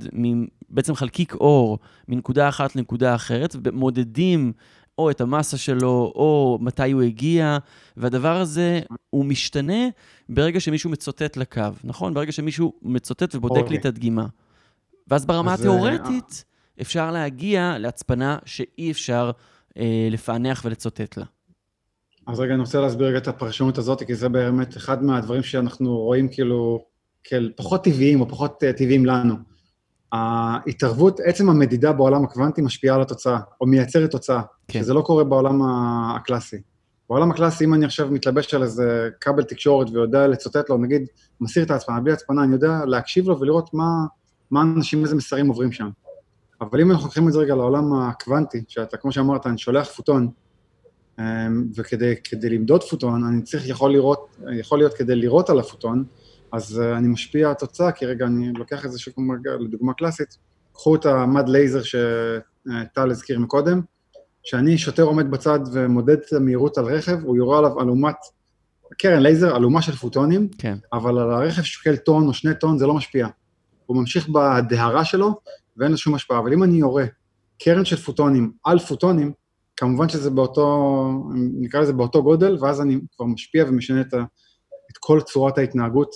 בעצם חלקיק אור, מנקודה אחת לנקודה אחרת, ומודדים או את המסה שלו, או מתי הוא הגיע, והדבר הזה, הוא משתנה ברגע שמישהו מצוטט לקו, נכון? ברגע שמישהו מצוטט ובודק לי אוקיי. את הדגימה. ואז ברמה אז, התיאורטית, אפשר להגיע להצפנה שאי אפשר אה, לפענח ולצוטט לה. אז רגע, אני רוצה להסביר רגע את הפרשנות הזאת, כי זה באמת אחד מהדברים שאנחנו רואים כאילו כאל פחות טבעיים או פחות אה, טבעיים לנו. ההתערבות, עצם המדידה בעולם הקוונטי משפיעה על התוצאה, או מייצרת תוצאה, כן. שזה לא קורה בעולם הקלאסי. בעולם הקלאסי, אם אני עכשיו מתלבש על איזה כבל תקשורת ויודע לצוטט לו, נגיד, מסיר את ההצפנה, בלי הצפנה, אני יודע להקשיב לו ולראות מה, מה אנשים, איזה מסרים עוברים שם. אבל אם אנחנו לוקחים את זה רגע לעולם הקוונטי, שאתה, כמו שאמרת, אני שולח פוטון, אמ, וכדי כדי למדוד פוטון, אני צריך, יכול, לראות, יכול להיות כדי לראות על הפוטון, אז uh, אני משפיע על התוצאה, כי רגע, אני לוקח איזושהי דוגמה- לדוגמה קלאסית, קחו את המד לייזר שטל הזכיר מקודם, כשאני שוטר עומד בצד ומודד את המהירות על רכב, הוא יורה עליו אלומת, קרן לייזר, אלומה של פוטונים, כן. אבל על הרכב שוקל טון או שני טון זה לא משפיע. הוא ממשיך בדהרה שלו ואין לו שום השפעה. אבל אם אני יורה קרן של פוטונים על פוטונים, כמובן שזה באותו, נקרא לזה באותו גודל, ואז אני כבר משפיע ומשנה את, ה, את כל צורת ההתנהגות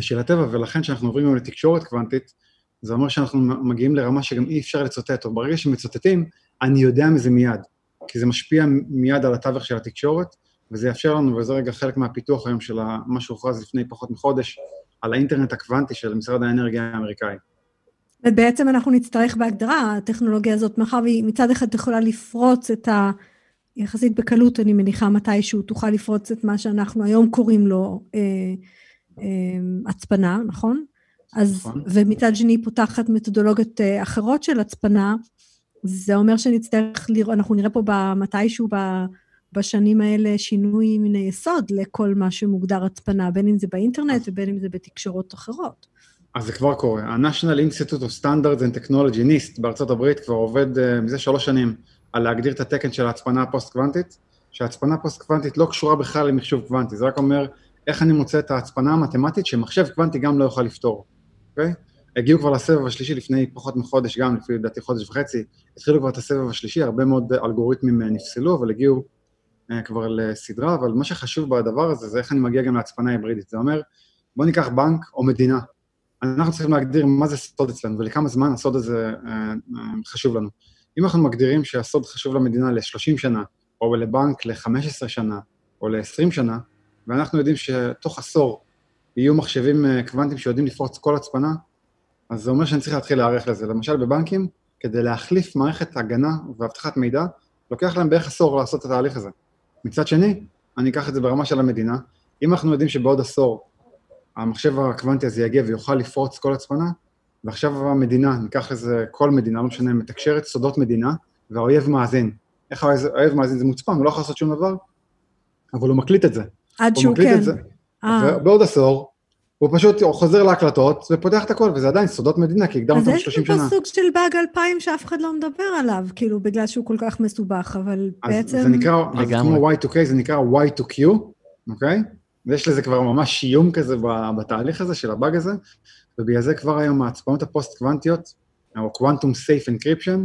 של הטבע, ולכן כשאנחנו עוברים היום לתקשורת קוונטית, זה אומר שאנחנו מגיעים לרמה שגם אי אפשר לצוטט, או ברגע שמצוטטים, אני יודע מזה מיד, כי זה משפיע מיד על התווך של התקשורת, וזה יאפשר לנו, וזה רגע חלק מהפיתוח היום של מה שהוכרז לפני פחות מחודש, על האינטרנט הקוונטי של משרד האנרגיה האמריקאי. ובעצם אנחנו נצטרך בהגדרה, הטכנולוגיה הזאת, מאחר והיא מצד אחד יכולה לפרוץ את ה... יחסית בקלות, אני מניחה, מתישהו תוכל לפרוץ את מה שאנחנו היום קוראים לו אה, הצפנה, נכון? אז, נכון. ומצד שני היא פותחת מתודולוגיות אה, אחרות של הצפנה, זה אומר שנצטרך לראות, אנחנו נראה פה מתישהו בשנים האלה שינוי מן היסוד לכל מה שמוגדר הצפנה, בין אם זה באינטרנט ובין אם זה בתקשורות אחרות. אז זה כבר קורה. ה-National Institute of Standards and Technology, NIST, בארצות הברית, כבר עובד אה, מזה שלוש שנים על להגדיר את התקן של ההצפנה הפוסט-קוונטית, שההצפנה הפוסט-קוונטית לא קשורה בכלל למחשוב קוונטי, זה רק אומר איך אני מוצא את ההצפנה המתמטית שמחשב קוונטי גם לא יוכל לפתור, אוקיי? הגיעו כבר לסבב השלישי לפני פחות מחודש, גם לפי לדעתי חודש וחצי, התחילו כבר את הסבב השלישי, הרבה מאוד אלגוריתמים אה, נפסלו, אבל הגיעו אה, כבר לסדרה, אבל מה שחשוב בדבר הזה זה איך אני מגיע גם להצפנה היברידית. זה אומר, בוא ניקח בנק או מדינה, אנחנו צריכים להגדיר מה זה סוד אצלנו ולכמה זמן הסוד הזה אה, אה, חשוב לנו. אם אנחנו מגדירים שהסוד חשוב למדינה ל-30 שנה, או לבנק ל-15 שנה, או ל-20 שנה, ואנחנו יודעים שתוך עשור יהיו מחשבים אה, קוונטיים שיודעים לפרוץ כל הצפנה, אז זה אומר שאני צריך להתחיל להיערך לזה. למשל בבנקים, כדי להחליף מערכת הגנה ואבטחת מידע, לוקח להם בערך עשור לעשות את התהליך הזה. מצד שני, אני אקח את זה ברמה של המדינה, אם אנחנו יודעים שבעוד עשור המחשב הקוונטי הזה יגיע ויוכל לפרוץ כל הצפנה, ועכשיו המדינה, ניקח איזה, כל מדינה, לא משנה, מתקשרת סודות מדינה, והאויב מאזין. איך האויב מאזין? זה מוצפן, הוא לא יכול לעשות שום דבר, אבל הוא מקליט את זה. עד הוא שהוא מקליט כן. את זה, אה. ובעוד עשור, הוא פשוט חוזר להקלטות ופותח את הכל, וזה עדיין סודות מדינה, כי הגדרנו אז אותם יש 30 פה שנה. סוג של באג 2000 שאף אחד לא מדבר עליו, כאילו, בגלל שהוא כל כך מסובך, אבל אז בעצם... זה נקרא, אז לגמרי. כמו Y2K, זה נקרא Y2Q, אוקיי? ויש לזה כבר ממש איום כזה ב- בתהליך הזה של הבאג הזה, ובגלל זה כבר היום ההצפנות הפוסט-קוונטיות, או Quantum Safe Encryption,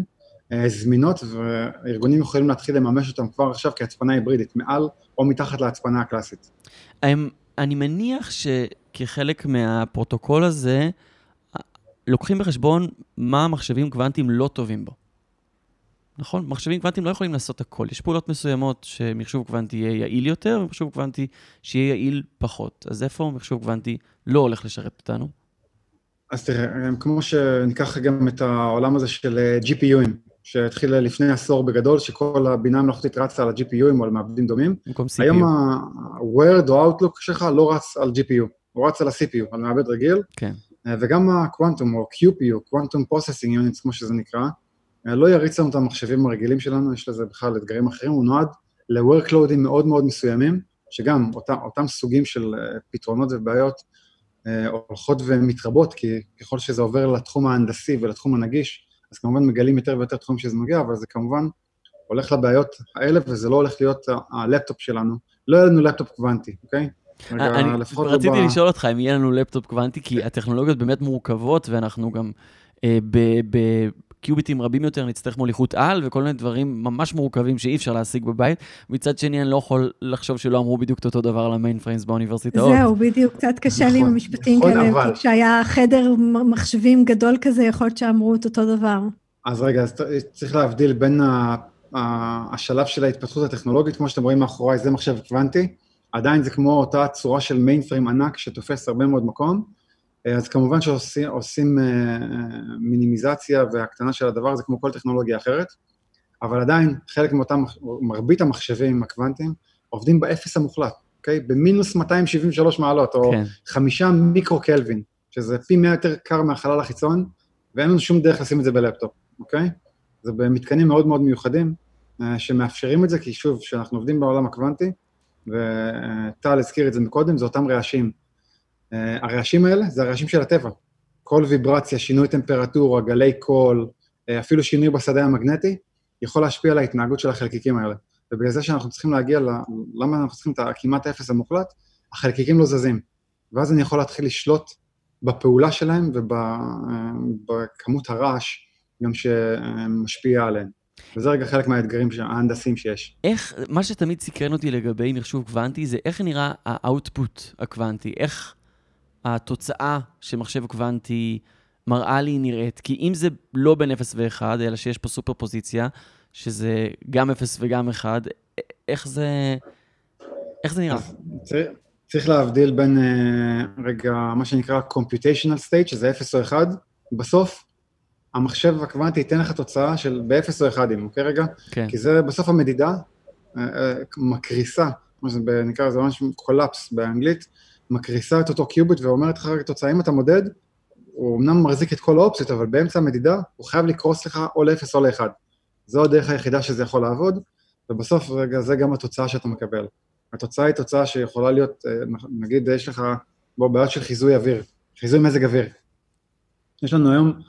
זמינות, וארגונים יכולים להתחיל לממש אותם כבר עכשיו כהצפנה היברידית, מעל או מתחת להצפנה הקלאסית. אני מניח שכחלק מהפרוטוקול הזה, לוקחים בחשבון מה המחשבים קוונטיים לא טובים בו. נכון? מחשבים קוונטיים לא יכולים לעשות הכל. יש פעולות מסוימות שמחשוב קוונטי יהיה יעיל יותר, ומחשוב קוונטי שיהיה יעיל פחות. אז איפה מחשוב קוונטי לא הולך לשרת אותנו? אז תראה, הם כמו שניקח גם את העולם הזה של אה, GPUים, שהתחיל לפני עשור בגדול, שכל הבינה המלאכותית רצה על ה-GPUים או על מעבדים דומים. במקום CPU. היום ה-Word או Outlook שלך לא רץ על GPU, הוא רץ על ה-CPU, על מעבד רגיל, כן. אה, וגם ה-Quantum או QPU, Quantum Processing Units, כמו שזה נקרא, אה, לא יריץ לנו את המחשבים הרגילים שלנו, יש לזה בכלל אתגרים אחרים, הוא נועד ל-workloadים מאוד מאוד מסוימים, שגם אותם, אותם סוגים של אה, פתרונות ובעיות הולכות ומתרבות, כי ככל שזה עובר לתחום ההנדסי ולתחום הנגיש, אז כמובן מגלים יותר ויותר תחומים שזה נוגע, אבל זה כמובן הולך לבעיות האלה, וזה לא הולך להיות הלפטופ שלנו. לא יהיה לנו לפטופ קוונטי, אוקיי? אה, אני רציתי ב- לשאול אותך אם יהיה לנו לפטופ קוונטי, כי הטכנולוגיות באמת מורכבות, ואנחנו גם אה, ב- בקיוביטים רבים יותר נצטרך מוליכות על, וכל מיני דברים ממש מורכבים שאי אפשר להשיג בבית. מצד שני, אני לא יכול לחשוב שלא אמרו בדיוק את אותו דבר על ה mainframes באוניברסיטאות. זהו, בדיוק, קצת קשה לי עם נכון, המשפטים נכון, כאלה, אבל- כי כשהיה חדר מחשבים גדול כזה, יכול להיות שאמרו את אותו דבר. אז רגע, אז צריך להבדיל בין ה- ה- השלב של ההתפתחות הטכנולוגית, כמו שאתם רואים מאחוריי, זה מחשב קוונטי, עדיין זה כמו אותה צורה של mainframe ענק שתופס הרבה מאוד מקום, אז כמובן שעושים עושים, אה, אה, מינימיזציה והקטנה של הדבר הזה כמו כל טכנולוגיה אחרת, אבל עדיין חלק מאותם, מרבית המחשבים הקוונטיים עובדים באפס המוחלט, אוקיי? במינוס 273 מעלות, או כן. חמישה מיקרו קלווין, שזה פי מאה יותר קר מהחלל החיצון, ואין לנו שום דרך לשים את זה בלפטופ, אוקיי? זה במתקנים מאוד מאוד מיוחדים, אה, שמאפשרים את זה, כי שוב, כשאנחנו עובדים בעולם הקוונטי, וטל הזכיר את זה מקודם, זה אותם רעשים. אה, הרעשים האלה זה הרעשים של הטבע. כל ויברציה, שינוי טמפרטורה, גלי קול, אה, אפילו שינוי בשדה המגנטי, יכול להשפיע על ההתנהגות של החלקיקים האלה. ובגלל זה שאנחנו צריכים להגיע ל... למה אנחנו צריכים את הכמעט אפס המוחלט? החלקיקים לא זזים. ואז אני יכול להתחיל לשלוט בפעולה שלהם ובכמות הרעש גם שמשפיע עליהם. וזה רגע חלק מהאתגרים ההנדסיים שיש. איך, מה שתמיד סקרן אותי לגבי מחשוב קוונטי, זה איך נראה ה output הקוונטי, איך התוצאה שמחשב קוונטי מראה לי נראית. כי אם זה לא בין 0 ו-1, אלא שיש פה סופר פוזיציה, שזה גם 0 וגם 1, איך זה, איך זה נראה? צריך, צריך להבדיל בין, אה, רגע, מה שנקרא computational state, שזה 0 או 1, בסוף המחשב הקוונטי ייתן לך תוצאה של ב-0 או 1, אוקיי רגע? כן. כי זה בסוף המדידה אה, אה, מקריסה, מה שזה ב- נקרא לזה ממש collapse באנגלית, מקריסה את אותו קיוביט ואומרת לך רגע תוצאה, אם אתה מודד, הוא אמנם מחזיק את כל האופציות, אבל באמצע המדידה הוא חייב לקרוס לך או ל-0 או ל-1. זו הדרך היחידה שזה יכול לעבוד, ובסוף רגע זה גם התוצאה שאתה מקבל. התוצאה היא תוצאה שיכולה להיות, אה, נגיד יש לך בוא, בעיות של חיזוי אוויר, חיזוי מזג אוויר. יש לנו היום,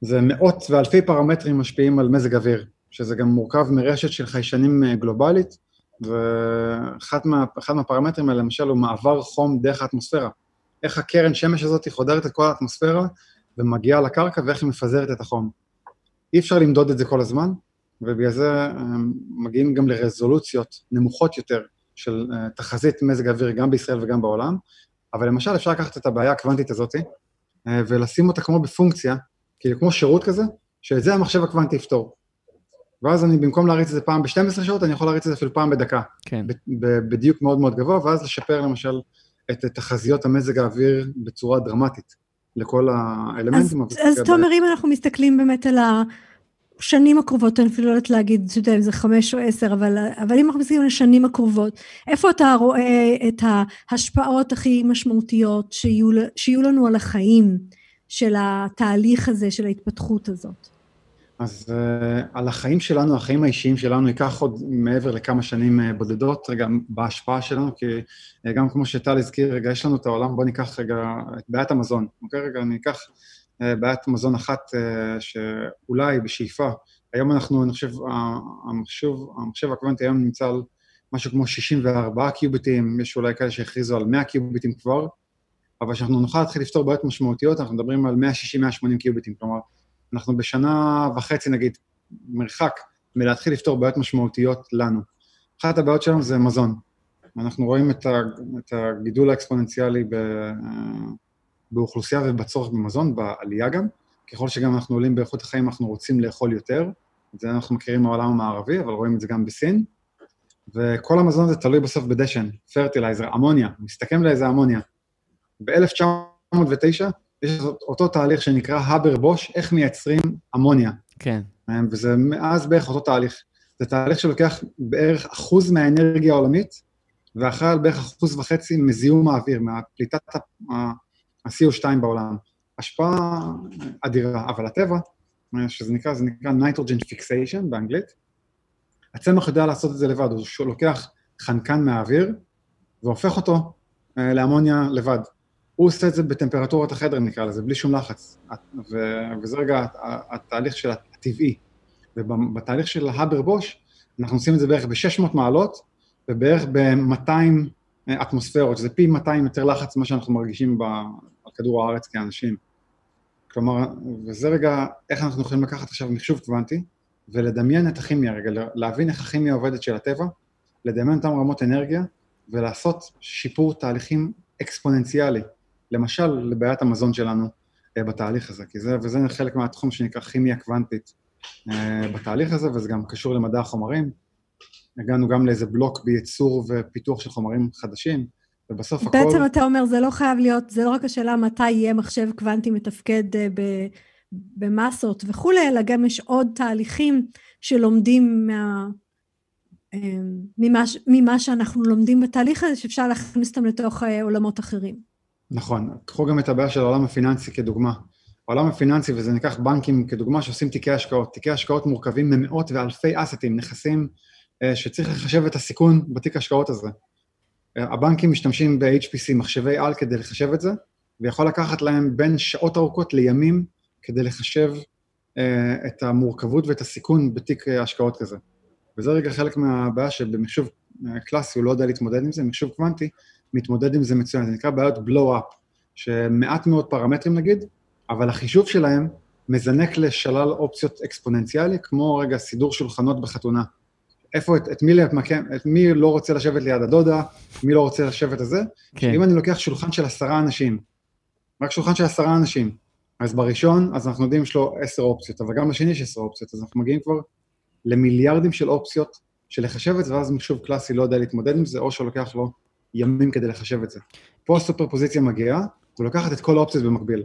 זה מאות ואלפי פרמטרים משפיעים על מזג אוויר, שזה גם מורכב מרשת של חיישנים אה, גלובלית, ואחד מה, מהפרמטרים האלה, למשל, הוא מעבר חום דרך האטמוספירה. איך הקרן שמש הזאת חודרת את כל האטמוספירה ומגיעה לקרקע ואיך היא מפזרת את החום. אי אפשר למדוד את זה כל הזמן, ובגלל זה אה, מגיעים גם לרזולוציות נמוכות יותר של אה, תחזית מזג אוויר גם בישראל וגם בעולם, אבל למשל אפשר לקחת את הבעיה הקוונטית הזאת אה, ולשים אותה כמו בפונקציה, כאילו כמו שירות כזה, שאת זה המחשב הקוונטי יפתור. ואז אני, במקום להריץ את זה פעם ב-12 שעות, אני יכול להריץ את זה אפילו פעם בדקה. כן. בדיוק מאוד מאוד גבוה, ואז לשפר למשל את תחזיות המזג האוויר בצורה דרמטית לכל האלמנטים. אז, אז תומר, אם אנחנו מסתכלים באמת על השנים הקרובות, אני אפילו לא יודעת להגיד, אתה יודע, אם זה חמש או עשר, אבל, אבל אם אנחנו מסתכלים על השנים הקרובות, איפה אתה רואה את ההשפעות הכי משמעותיות שיהיו, שיהיו לנו על החיים של התהליך הזה, של ההתפתחות הזאת? אז uh, על החיים שלנו, החיים האישיים שלנו, ייקח עוד מעבר לכמה שנים uh, בודדות, רגע, בהשפעה שלנו, כי uh, גם כמו שטל הזכיר, רגע, יש לנו את העולם, בואו ניקח רגע את בעיית המזון, אוקיי? רגע, אני אקח uh, בעיית מזון אחת uh, שאולי בשאיפה, היום אנחנו, אני חושב, המחשב, המחשב הקוונטי היום נמצא על משהו כמו 64 קיוביטים, יש אולי כאלה שהכריזו על 100 קיוביטים כבר, אבל כשאנחנו נוכל להתחיל לפתור בעיות משמעותיות, אנחנו מדברים על 160-180 קיוביטים, כלומר, אנחנו בשנה וחצי, נגיד, מרחק מלהתחיל לפתור בעיות משמעותיות לנו. אחת הבעיות שלנו זה מזון. אנחנו רואים את, הגידול האקספוננציאלי באוכלוסייה ובצורך במזון, בעלייה גם. ככל שגם אנחנו עולים באיכות החיים, אנחנו רוצים לאכול יותר. את זה אנחנו מכירים מהעולם המערבי, אבל רואים את זה גם בסין. וכל המזון הזה תלוי בסוף בדשן, פרטילייזר, אמוניה, מסתכם לאיזה אמוניה. ב-1909 יש אותו תהליך שנקרא האבר בוש, איך מייצרים אמוניה. כן. וזה מאז בערך אותו תהליך. זה תהליך שלוקח בערך אחוז מהאנרגיה העולמית, ואחראי על בערך אחוז וחצי מזיהום האוויר, מהפליטת ה-CO2 בעולם. השפעה אדירה, אבל הטבע, שזה נקרא, זה נקרא nitrogen fixation באנגלית, הצמח יודע לעשות את זה לבד, הוא לוקח חנקן מהאוויר והופך אותו אה, לאמוניה לבד. הוא עושה את זה בטמפרטורת החדר, נקרא לזה, בלי שום לחץ. ו- וזה רגע התהליך של הטבעי. ובתהליך של האבר בוש, אנחנו עושים את זה בערך ב-600 מעלות, ובערך ב-200 אטמוספירות, שזה פי 200 יותר לחץ ממה שאנחנו מרגישים על כדור הארץ כאנשים. כלומר, וזה רגע איך אנחנו יכולים לקחת עכשיו מחשוב קוונטי, ולדמיין את הכימיה, רגע, להבין איך הכימיה עובדת של הטבע, לדמיין אותם רמות אנרגיה, ולעשות שיפור תהליכים אקספוננציאלי. למשל, לבעיית המזון שלנו uh, בתהליך הזה, כי זה, וזה חלק מהתחום שנקרא כימיה קוונטית uh, בתהליך הזה, וזה גם קשור למדע החומרים. הגענו גם לאיזה בלוק בייצור ופיתוח של חומרים חדשים, ובסוף בעצם הכל... בעצם אתה אומר, זה לא חייב להיות, זה לא רק השאלה מתי יהיה מחשב קוונטי מתפקד uh, ב... במסות וכולי, אלא גם יש עוד תהליכים שלומדים מה... ממה, ממה שאנחנו לומדים בתהליך הזה, שאפשר להכניס אותם לתוך עולמות אחרים. נכון. קחו גם את הבעיה של העולם הפיננסי כדוגמה. העולם הפיננסי, וזה ניקח בנקים כדוגמה, שעושים תיקי השקעות. תיקי השקעות מורכבים ממאות ואלפי אסטים, נכסים אה, שצריך לחשב את הסיכון בתיק ההשקעות הזה. אה, הבנקים משתמשים ב-HPC, מחשבי על, כדי לחשב את זה, ויכול לקחת להם בין שעות ארוכות לימים כדי לחשב אה, את המורכבות ואת הסיכון בתיק השקעות כזה. וזה רגע חלק מהבעיה שבמחשוב קלאסי הוא לא יודע להתמודד עם זה, מחשוב קוונטי מתמודד עם זה מצוין, זה נקרא בעיות בלואו-אפ, שמעט מאוד פרמטרים נגיד, אבל החישוב שלהם מזנק לשלל אופציות אקספוננציאלי, כמו רגע סידור שולחנות בחתונה. איפה, את, את, מי, את מי לא רוצה לשבת ליד הדודה, מי לא רוצה לשבת את זה. כן. אם אני לוקח שולחן של עשרה אנשים, רק שולחן של עשרה אנשים, אז בראשון, אז אנחנו יודעים יש לו עשר אופציות, אבל גם בשני יש עשר אופציות, אז אנחנו מגיעים כבר למיליארדים של אופציות של לחשב את זה, ואז מחשוב קלאסי לא יודע להתמודד עם זה, או שלוקח לו ימים כדי לחשב את זה. פה הסופר פוזיציה מגיעה, ולוקחת את כל האופציות במקביל.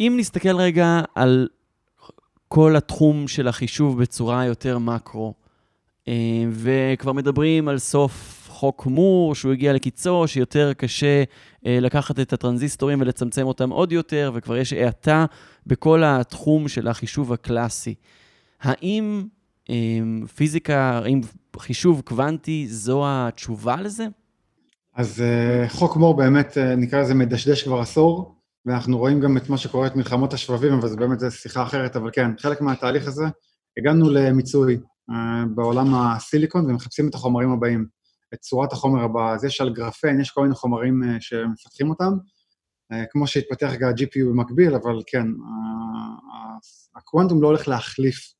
אם נסתכל רגע על כל התחום של החישוב בצורה יותר מקרו, אה, וכבר מדברים על סוף חוק מור, שהוא הגיע לקיצו, שיותר קשה אה, לקחת את הטרנזיסטורים ולצמצם אותם עוד יותר, וכבר יש האטה בכל התחום של החישוב הקלאסי. האם אה, פיזיקה, האם חישוב קוונטי זו התשובה לזה? אז uh, חוק מור באמת, uh, נקרא לזה מדשדש כבר עשור, ואנחנו רואים גם את מה שקורה, את מלחמות השבבים, אבל זה באמת שיחה אחרת, אבל כן, חלק מהתהליך הזה, הגענו למיצוי uh, בעולם הסיליקון ומחפשים את החומרים הבאים, את צורת החומר הבא. אז יש על גרפן, יש כל מיני חומרים שמפתחים אותם, כמו שהתפתח גם ה-GPU במקביל, אבל כן, הקוונטום לא הולך להחליף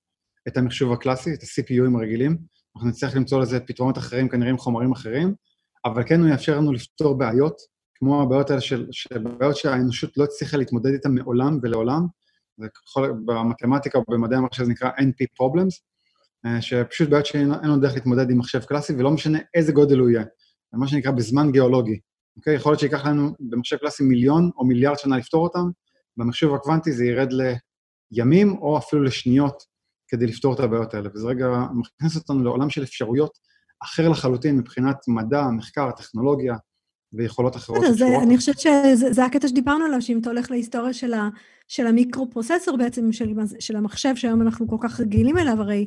את המחשוב הקלאסי, את ה-CPUים הרגילים, אנחנו נצטרך למצוא לזה פתרונות אחרים, כנראה עם חומרים אחרים, אבל כן הוא יאפשר לנו לפתור בעיות, כמו הבעיות האלה של, של בעיות שהאנושות לא הצליחה להתמודד איתן מעולם ולעולם, זה ככל, במתמטיקה או במדעי המחשב זה נקרא NP Problems, אה, שפשוט בעיות שאין לנו דרך להתמודד עם מחשב קלאסי, ולא משנה איזה גודל הוא יהיה. זה מה שנקרא בזמן גיאולוגי. אוקיי? יכול להיות שייקח לנו במחשב קלאסי מיליון או מיליארד שנה לפתור אותם, במחשב הקוונטי זה ירד לימים או אפילו לשניות כדי לפתור את הבעיות האלה. וזה רגע מכניס אותנו לעולם של אפשרויות אחר לחלוטין מבחינת מדע, מחקר, טכנולוגיה ויכולות אחרות. זה, אני חושבת שזה הקטע שדיברנו עליו, שאם אתה הולך להיסטוריה של, ה, של המיקרו-פרוססור בעצם, של, של המחשב, שהיום אנחנו כל כך רגילים אליו, הרי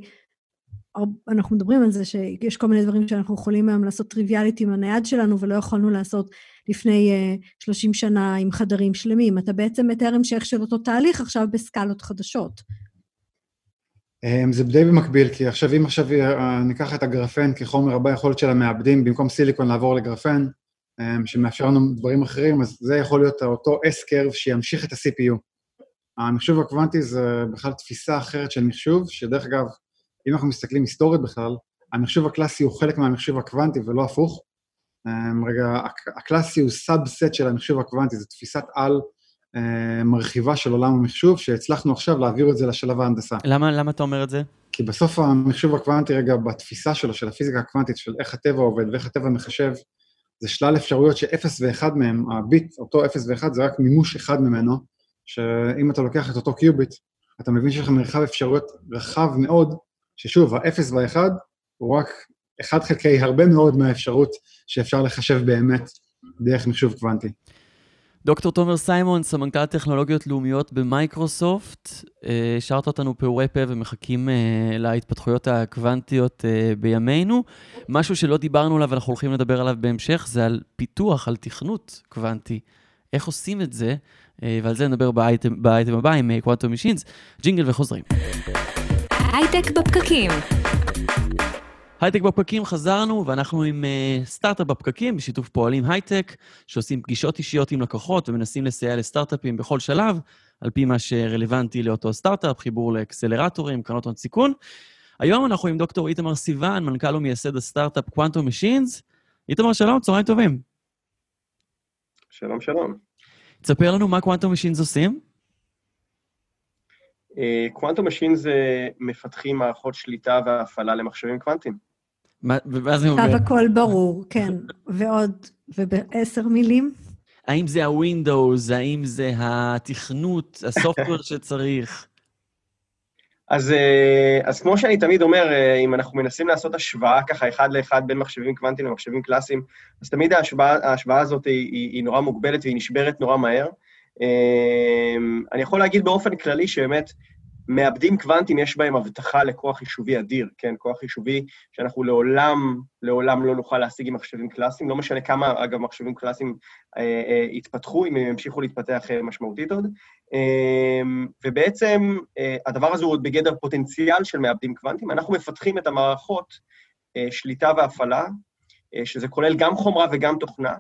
אנחנו מדברים על זה שיש כל מיני דברים שאנחנו יכולים היום לעשות טריוויאלית עם הנייד שלנו ולא יכולנו לעשות לפני uh, אה, 30 שנה עם חדרים שלמים. אתה בעצם מתאר המשך של אותו תהליך עכשיו בסקלות חדשות. אמ, זה די במקביל, כי עכשיו אם עכשיו אה, ניקח את הגרפן כחומר הבא יכולת של המעבדים, במקום סיליקון לעבור לגרפן, אמ, שמאפשר לנו דברים אחרים, אז זה יכול להיות אותו S-curve שימשיך את ה-CPU. המחשוב הקוונטי זה בכלל תפיסה אחרת של מחשוב, שדרך אגב, אם אנחנו מסתכלים היסטורית בכלל, המחשוב הקלאסי הוא חלק מהמחשוב הקוונטי ולא הפוך. אמ, רגע, הקלאסי הוא subset של המחשוב הקוונטי, זו תפיסת על אמ, מרחיבה של עולם המחשוב, שהצלחנו עכשיו להעביר את זה לשלב ההנדסה. למה, למה אתה אומר את זה? כי בסוף המחשוב הקוונטי, רגע, בתפיסה שלו, של הפיזיקה הקוונטית, של איך הטבע עובד ואיך הטבע מחשב, זה שלל אפשרויות ש-0 ו-1 מהם, הביט, אותו 0 ו-1, זה רק מימוש אחד ממנו, שאם אתה לוקח את אותו קיוביט, אתה מבין שיש לך מרחב אפשרויות רחב מאוד, ששוב, ה-0 וה-1 הוא רק 1 חלקי הרבה מאוד מהאפשרות שאפשר לחשב באמת דרך מחשוב קוונטי. דוקטור תומר סיימון, סמנכ"ל טכנולוגיות לאומיות במייקרוסופט, אה, השארת אותנו פעורי פה ומחכים אה, להתפתחויות הקוונטיות אה, בימינו. משהו שלא דיברנו עליו ואנחנו הולכים לדבר עליו בהמשך, זה על פיתוח, על תכנות קוונטי. איך עושים את זה, ועל זה נדבר באייטם, באייטם הבא עם Quantum Machines. ג'ינגל וחוזרים. הייטק בפקקים. הייטק בפקקים חזרנו, ואנחנו עם אה, סטארט-אפ בפקקים, בשיתוף פועלים הייטק, שעושים פגישות אישיות עם לקוחות ומנסים לסייע לסטארט-אפים בכל שלב, על פי מה שרלוונטי לאותו סטארט-אפ, חיבור לאקסלרטורים, קרנות הון סיכון. היום אנחנו עם דוקטור איתמר סיוון, מנכ"ל ומייסד הסטארט-אפ Quantum Machines. איתמר, שלום, צהריים טובים. שלום, שלום. תספר לנו מה Quantum Machines עושים. Quantum Machines מפתחים מערכות שליטה והפעלה למחשבים קוונטיים. מה זה אומר? עכשיו הכל ברור, כן. ועוד, ובעשר מילים? האם זה ה-Windows, האם זה התכנות, ה software שצריך? אז, אה, אז כמו שאני תמיד אומר, אה, אם אנחנו מנסים לעשות השוואה ככה אחד לאחד בין מחשבים קוונטיים למחשבים קלאסיים, אז תמיד ההשוואה, ההשוואה הזאת היא, היא, היא נורא מוגבלת והיא נשברת נורא מהר. אמ, אני יכול להגיד באופן כללי שבאמת מעבדים קוונטיים יש בהם הבטחה לכוח חישובי אדיר, כן? כוח חישובי שאנחנו לעולם, לעולם לא נוכל להשיג עם מחשבים קלאסיים, לא משנה כמה, אגב, מחשבים קלאסיים אה, אה, יתפתחו, אם הם ימשיכו להתפתח אה, משמעותית עוד. אה, ובעצם אה, הדבר הזה הוא עוד בגדר פוטנציאל של מעבדים קוונטיים. אנחנו מפתחים את המערכות אה, שליטה והפעלה, אה, שזה כולל גם חומרה וגם תוכנה,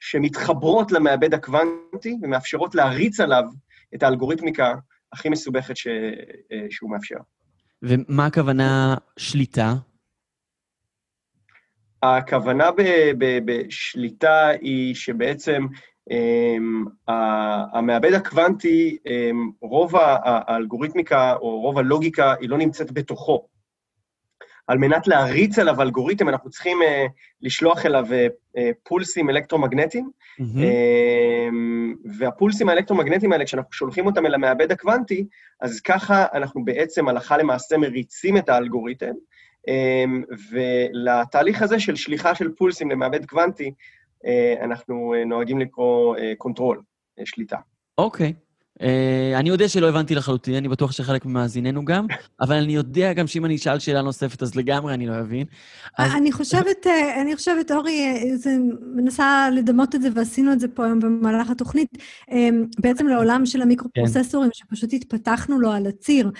שמתחברות למעבד הקוונטי ומאפשרות להריץ עליו את האלגוריתמיקה הכי מסובכת ש... אה, שהוא מאפשר. ומה הכוונה שליטה? הכוונה בשליטה היא שבעצם um, המעבד הקוונטי, um, רוב האלגוריתמיקה או רוב הלוגיקה היא לא נמצאת בתוכו. על מנת להריץ עליו אלגוריתם, אנחנו צריכים uh, לשלוח אליו uh, פולסים אלקטרומגנטיים, mm-hmm. והפולסים האלקטרומגנטיים האלה, כשאנחנו שולחים אותם אל המעבד הקוונטי, אז ככה אנחנו בעצם הלכה למעשה מריצים את האלגוריתם, uh, ולתהליך הזה של שליחה של פולסים למעבד קוונטי, uh, אנחנו uh, נוהגים לקרוא control, uh, שליטה. אוקיי. Okay. Uh, אני יודע שלא הבנתי לחלוטין, אני בטוח שחלק ממאזיננו גם, אבל אני יודע גם שאם אני אשאל שאלה נוספת, אז לגמרי אני לא אבין. אז... אני חושבת, אה, אני חושבת, אורי, אה, זה, מנסה לדמות את זה, ועשינו את זה פה היום במהלך התוכנית, בעצם לעולם של המיקרופרוססורים, כן. שפשוט התפתחנו לו על הציר.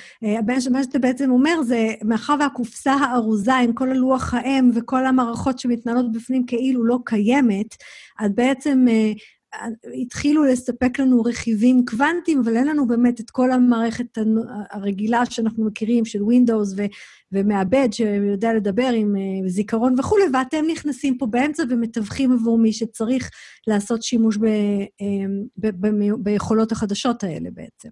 מה שאתה בעצם אומר זה, מאחר והקופסה הארוזה עם כל הלוח האם וכל המערכות שמתנהלות בפנים כאילו לא קיימת, אז בעצם התחילו לספק לנו רכיבים קוונטיים, אבל אין לנו באמת את כל המערכת הרגילה שאנחנו מכירים, של Windows ו- ומעבד שיודע לדבר עם uh, זיכרון וכולי, ואתם נכנסים פה באמצע ומתווכים עבור מי שצריך לעשות שימוש ב- um, ב- ב- ביכולות החדשות האלה בעצם.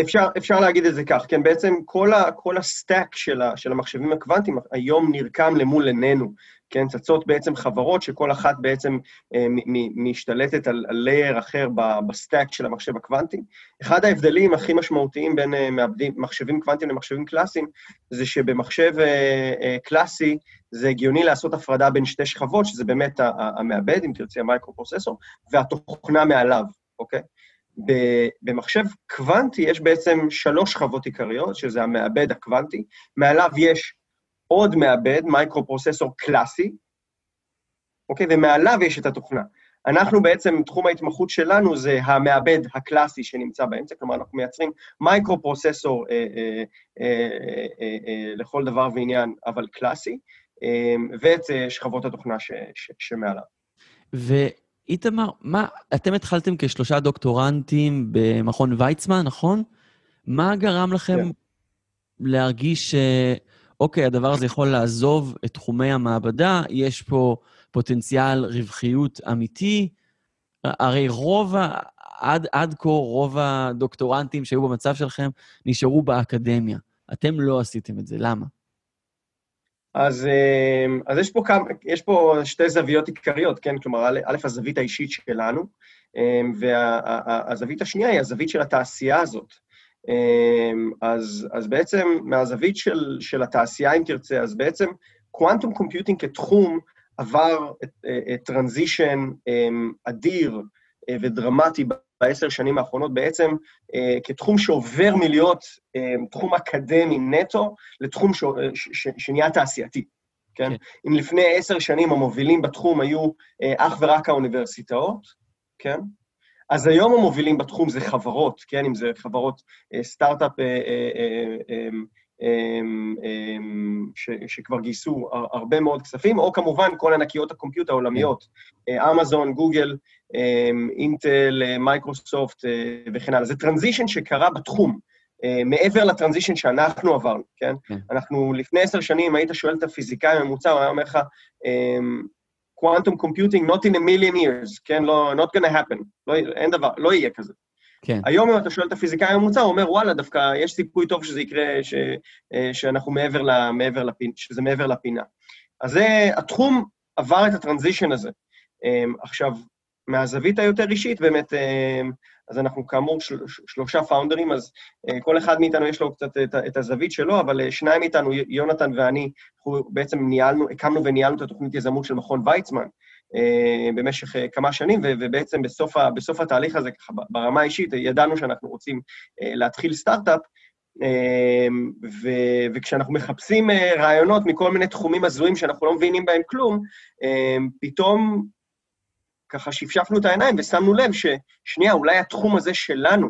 אפשר, אפשר להגיד את זה כך, כן, בעצם כל, ה, כל ה stack של, ה, של המחשבים הקוונטיים היום נרקם למול עינינו, כן, צצות בעצם חברות שכל אחת בעצם אה, משתלטת על, layer אחר ב stack של המחשב הקוונטי. אחד ההבדלים הכי משמעותיים בין אה, מחשבים קוונטיים למחשבים קלאסיים, זה שבמחשב אה, קלאסי זה הגיוני לעשות הפרדה בין שתי שכבות, שזה באמת המעבד, אם תרצי, ה micro-processor, והתוכנה מעליו, אוקיי? במחשב קוונטי יש בעצם שלוש שכבות עיקריות, שזה המעבד הקוונטי, מעליו יש עוד מעבד, micro-processor קלאסי, אוקיי? ומעליו יש את התוכנה. אנחנו בעצם, תחום ההתמחות שלנו זה המעבד הקלאסי שנמצא באמצע, כלומר, אנחנו מייצרים micro-processor אה, אה, אה, אה, אה, לכל דבר ועניין, אבל קלאסי, אה, ואת אה, שכבות התוכנה ש, ש, שמעליו. ואיתמר, מה, אתם התחלתם כשלושה דוקטורנטים במכון ויצמן, נכון? מה גרם לכם כן. להרגיש אוקיי, הדבר הזה יכול לעזוב את תחומי המעבדה, יש פה פוטנציאל רווחיות אמיתי. הרי רוב, עד, עד כה רוב הדוקטורנטים שהיו במצב שלכם נשארו באקדמיה. אתם לא עשיתם את זה, למה? אז, אמ, אז יש, פה כמה, יש פה שתי זוויות עיקריות, כן? כלומר, א', הזווית האישית שלנו, אמ, והזווית השנייה היא הזווית של התעשייה הזאת. אמ, אז, אז בעצם מהזווית של, של התעשייה, אם תרצה, אז בעצם quantum computing כתחום עבר transition אמ, אדיר אה, ודרמטי בעשר שנים האחרונות, בעצם אה, כתחום שעובר מלהיות תחום אקדמי נטו לתחום ש, ש, ש, שנהיה תעשייתי. כן? כן? אם לפני עשר שנים המובילים בתחום היו אה, אך ורק האוניברסיטאות, כן? אז היום המובילים בתחום זה חברות, כן? אם זה חברות אה, סטארט-אפ אה, אה, שכבר גייסו הרבה מאוד כספים, או כמובן כל ענקיות ה compute העולמיות, אמזון, גוגל, אינטל, מייקרוסופט וכן הלאה. זה transition שקרה בתחום. מעבר ל transition שאנחנו עברנו, כן? כן? אנחנו לפני עשר שנים, היית שואל את הפיזיקאי הממוצע, הוא היה אומר לך, quantum computing not in a million years, כן? לא, not gonna happen, לא, אין דבר, לא יהיה כזה. כן. היום אם אתה שואל את הפיזיקאי הממוצע, הוא אומר, וואלה, דווקא יש סיכוי טוב שזה יקרה, ש, אה, שאנחנו מעבר, ל, מעבר לפינה, שזה מעבר לפינה. אז זה, התחום עבר את הטרנזישן הזה. אמ, עכשיו, מהזווית היותר אישית, באמת, אמ, אז אנחנו כאמור של, שלושה פאונדרים, אז uh, כל אחד מאיתנו יש לו קצת את, את הזווית שלו, אבל uh, שניים מאיתנו, יונתן ואני, אנחנו בעצם ניהלנו, הקמנו וניהלנו את התוכנית יזמות של מכון ויצמן uh, במשך כמה שנים, ובעצם בסוף, ה, בסוף התהליך הזה, ככה ברמה האישית, ידענו שאנחנו רוצים להתחיל סטארט-אפ, ו- וכשאנחנו מחפשים רעיונות מכל מיני תחומים הזויים שאנחנו לא מבינים בהם כלום, פתאום ככה שפשפנו את העיניים ושמנו לב ששנייה, אולי התחום הזה שלנו,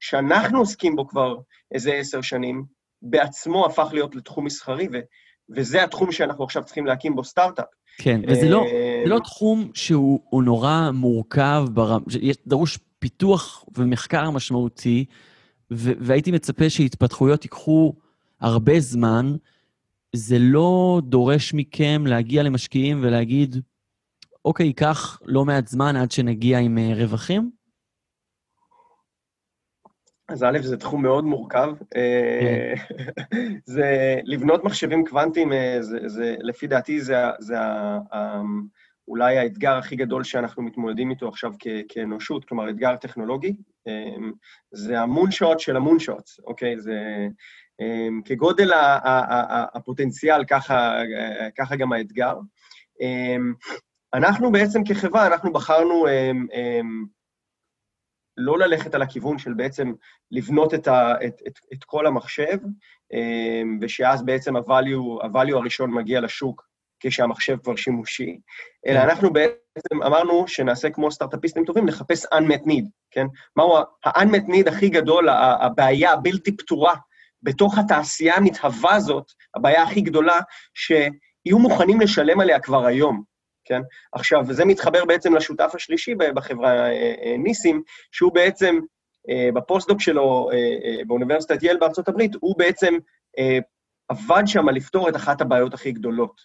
שאנחנו עוסקים בו כבר איזה עשר שנים, בעצמו הפך להיות לתחום מסחרי, ו- וזה התחום שאנחנו עכשיו צריכים להקים בו סטארט-אפ. כן, וזה לא, אה, לא תחום שהוא נורא מורכב, ברמ... דרוש פיתוח ומחקר משמעותי, ו- והייתי מצפה שהתפתחויות ייקחו הרבה זמן. זה לא דורש מכם להגיע למשקיעים ולהגיד, אוקיי, ייקח לא מעט זמן עד שנגיע עם uh, רווחים? אז א', זה תחום מאוד מורכב. אה, כן. זה לבנות מחשבים קוונטיים, אה, זה, זה, לפי דעתי, זה, זה אולי האתגר הכי גדול שאנחנו מתמודדים איתו עכשיו כ, כאנושות, כלומר, אתגר טכנולוגי. זה המונשוט של המונשוט, אוקיי? זה כגודל הפוטנציאל, ככה, ככה גם האתגר. אנחנו בעצם כחברה, אנחנו בחרנו הם, הם, לא ללכת על הכיוון של בעצם לבנות את, ה, את, את, את כל המחשב, הם, ושאז בעצם ה-value, ה-value הראשון מגיע לשוק כשהמחשב כבר שימושי, אלא כן. אנחנו בעצם אמרנו שנעשה כמו סטארט-אפיסטים טובים, לחפש unmet need, כן? מהו ה-unmet need הכי גדול, הבעיה הבלתי פתורה בתוך התעשייה המתהווה הזאת, הבעיה הכי גדולה, שיהיו מוכנים לשלם עליה כבר היום. כן? עכשיו, זה מתחבר בעצם לשותף השלישי בחברה, אה, אה, ניסים, שהוא בעצם, אה, בפוסט-דוק שלו באוניברסיטת יל בארצות הברית, הוא בעצם עבד שם לפתור את אחת הבעיות הכי גדולות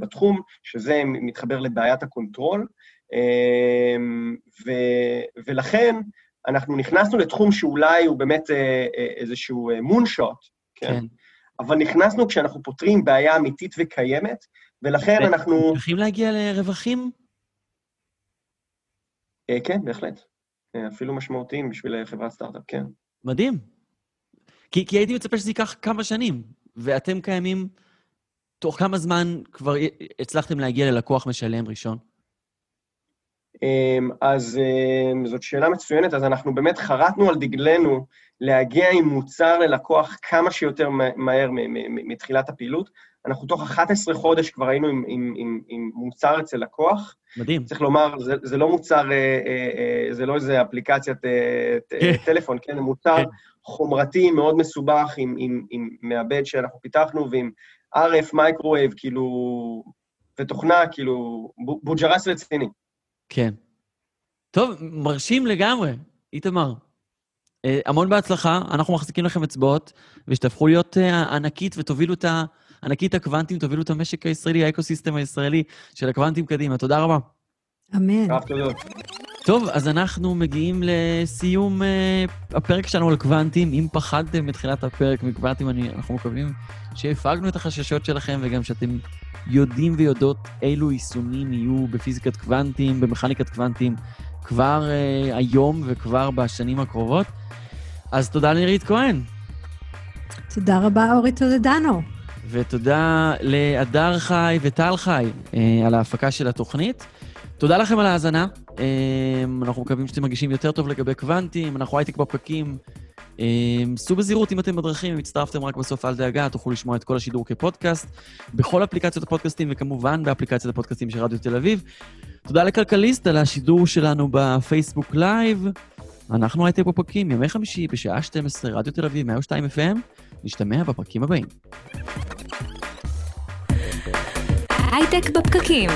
בתחום, שזה מתחבר לבעיית ה control, ו, ולכן אנחנו נכנסנו לתחום שאולי הוא באמת איזשהו moonshot, כן? כן. אבל נכנסנו כשאנחנו פותרים בעיה אמיתית וקיימת, ולכן אנחנו... צריכים להגיע לרווחים? כן, בהחלט. אפילו משמעותיים בשביל חברת סטארט-אפ, כן. מדהים. כי, כי הייתי מצפה שזה ייקח כמה שנים, ואתם קיימים, תוך כמה זמן כבר הצלחתם להגיע ללקוח משלם ראשון? אמ, אז אמ, זאת שאלה מצוינת, אז אנחנו באמת חרטנו על דגלנו להגיע עם מוצר ללקוח כמה שיותר מהר מתחילת הפעילות. אנחנו תוך 11 חודש כבר היינו עם, עם, עם, עם מוצר אצל לקוח. מדהים. צריך לומר, זה, זה לא מוצר, אה, אה, אה, זה לא איזה אפליקציית כן. טלפון, כן? זה מוצר כן. חומרתי מאוד מסובך עם, עם, עם מעבד שאנחנו פיתחנו ועם RF microwave, כאילו, ותוכנה, כאילו, בוג'רס רציני. כן. טוב, מרשים לגמרי, איתמר. אה, המון בהצלחה, אנחנו מחזיקים לכם אצבעות, ושתהפכו להיות אה, ענקית ותובילו את ה... ענקית הקוונטים, תובילו את המשק הישראלי, האקוסיסטם הישראלי של הקוונטים קדימה. תודה רבה. אמן. טוב, אז אנחנו מגיעים לסיום uh, הפרק שלנו על קוונטים. אם פחדתם בתחילת הפרק מקוונטים, אני, אנחנו מקווים שהפגנו את החששות שלכם וגם שאתם יודעים ויודעות אילו יישומים יהיו בפיזיקת קוונטים, במכניקת קוונטים, כבר uh, היום וכבר בשנים הקרובות. אז תודה לנירית כהן. תודה רבה, אורי טולדנו. ותודה להדר חי וטל חי uh, על ההפקה של התוכנית. תודה לכם על ההאזנה. Um, אנחנו מקווים שאתם מרגישים יותר טוב לגבי קוונטים, אנחנו הייטק בפקקים. Um, סעו בזהירות אם אתם בדרכים, אם הצטרפתם רק בסוף, אל דאגה, תוכלו לשמוע את כל השידור כפודקאסט, בכל אפליקציות הפודקאסטים, וכמובן באפליקציית הפודקאסטים של רדיו תל אביב. תודה לכלכליסט על השידור שלנו בפייסבוק live. אנחנו הייטק בפקקים, ימי חמישי בשעה 12, רדיו תל אביב, 102 FM. נשתמע בפרקים הבאים. הייטק בפקקים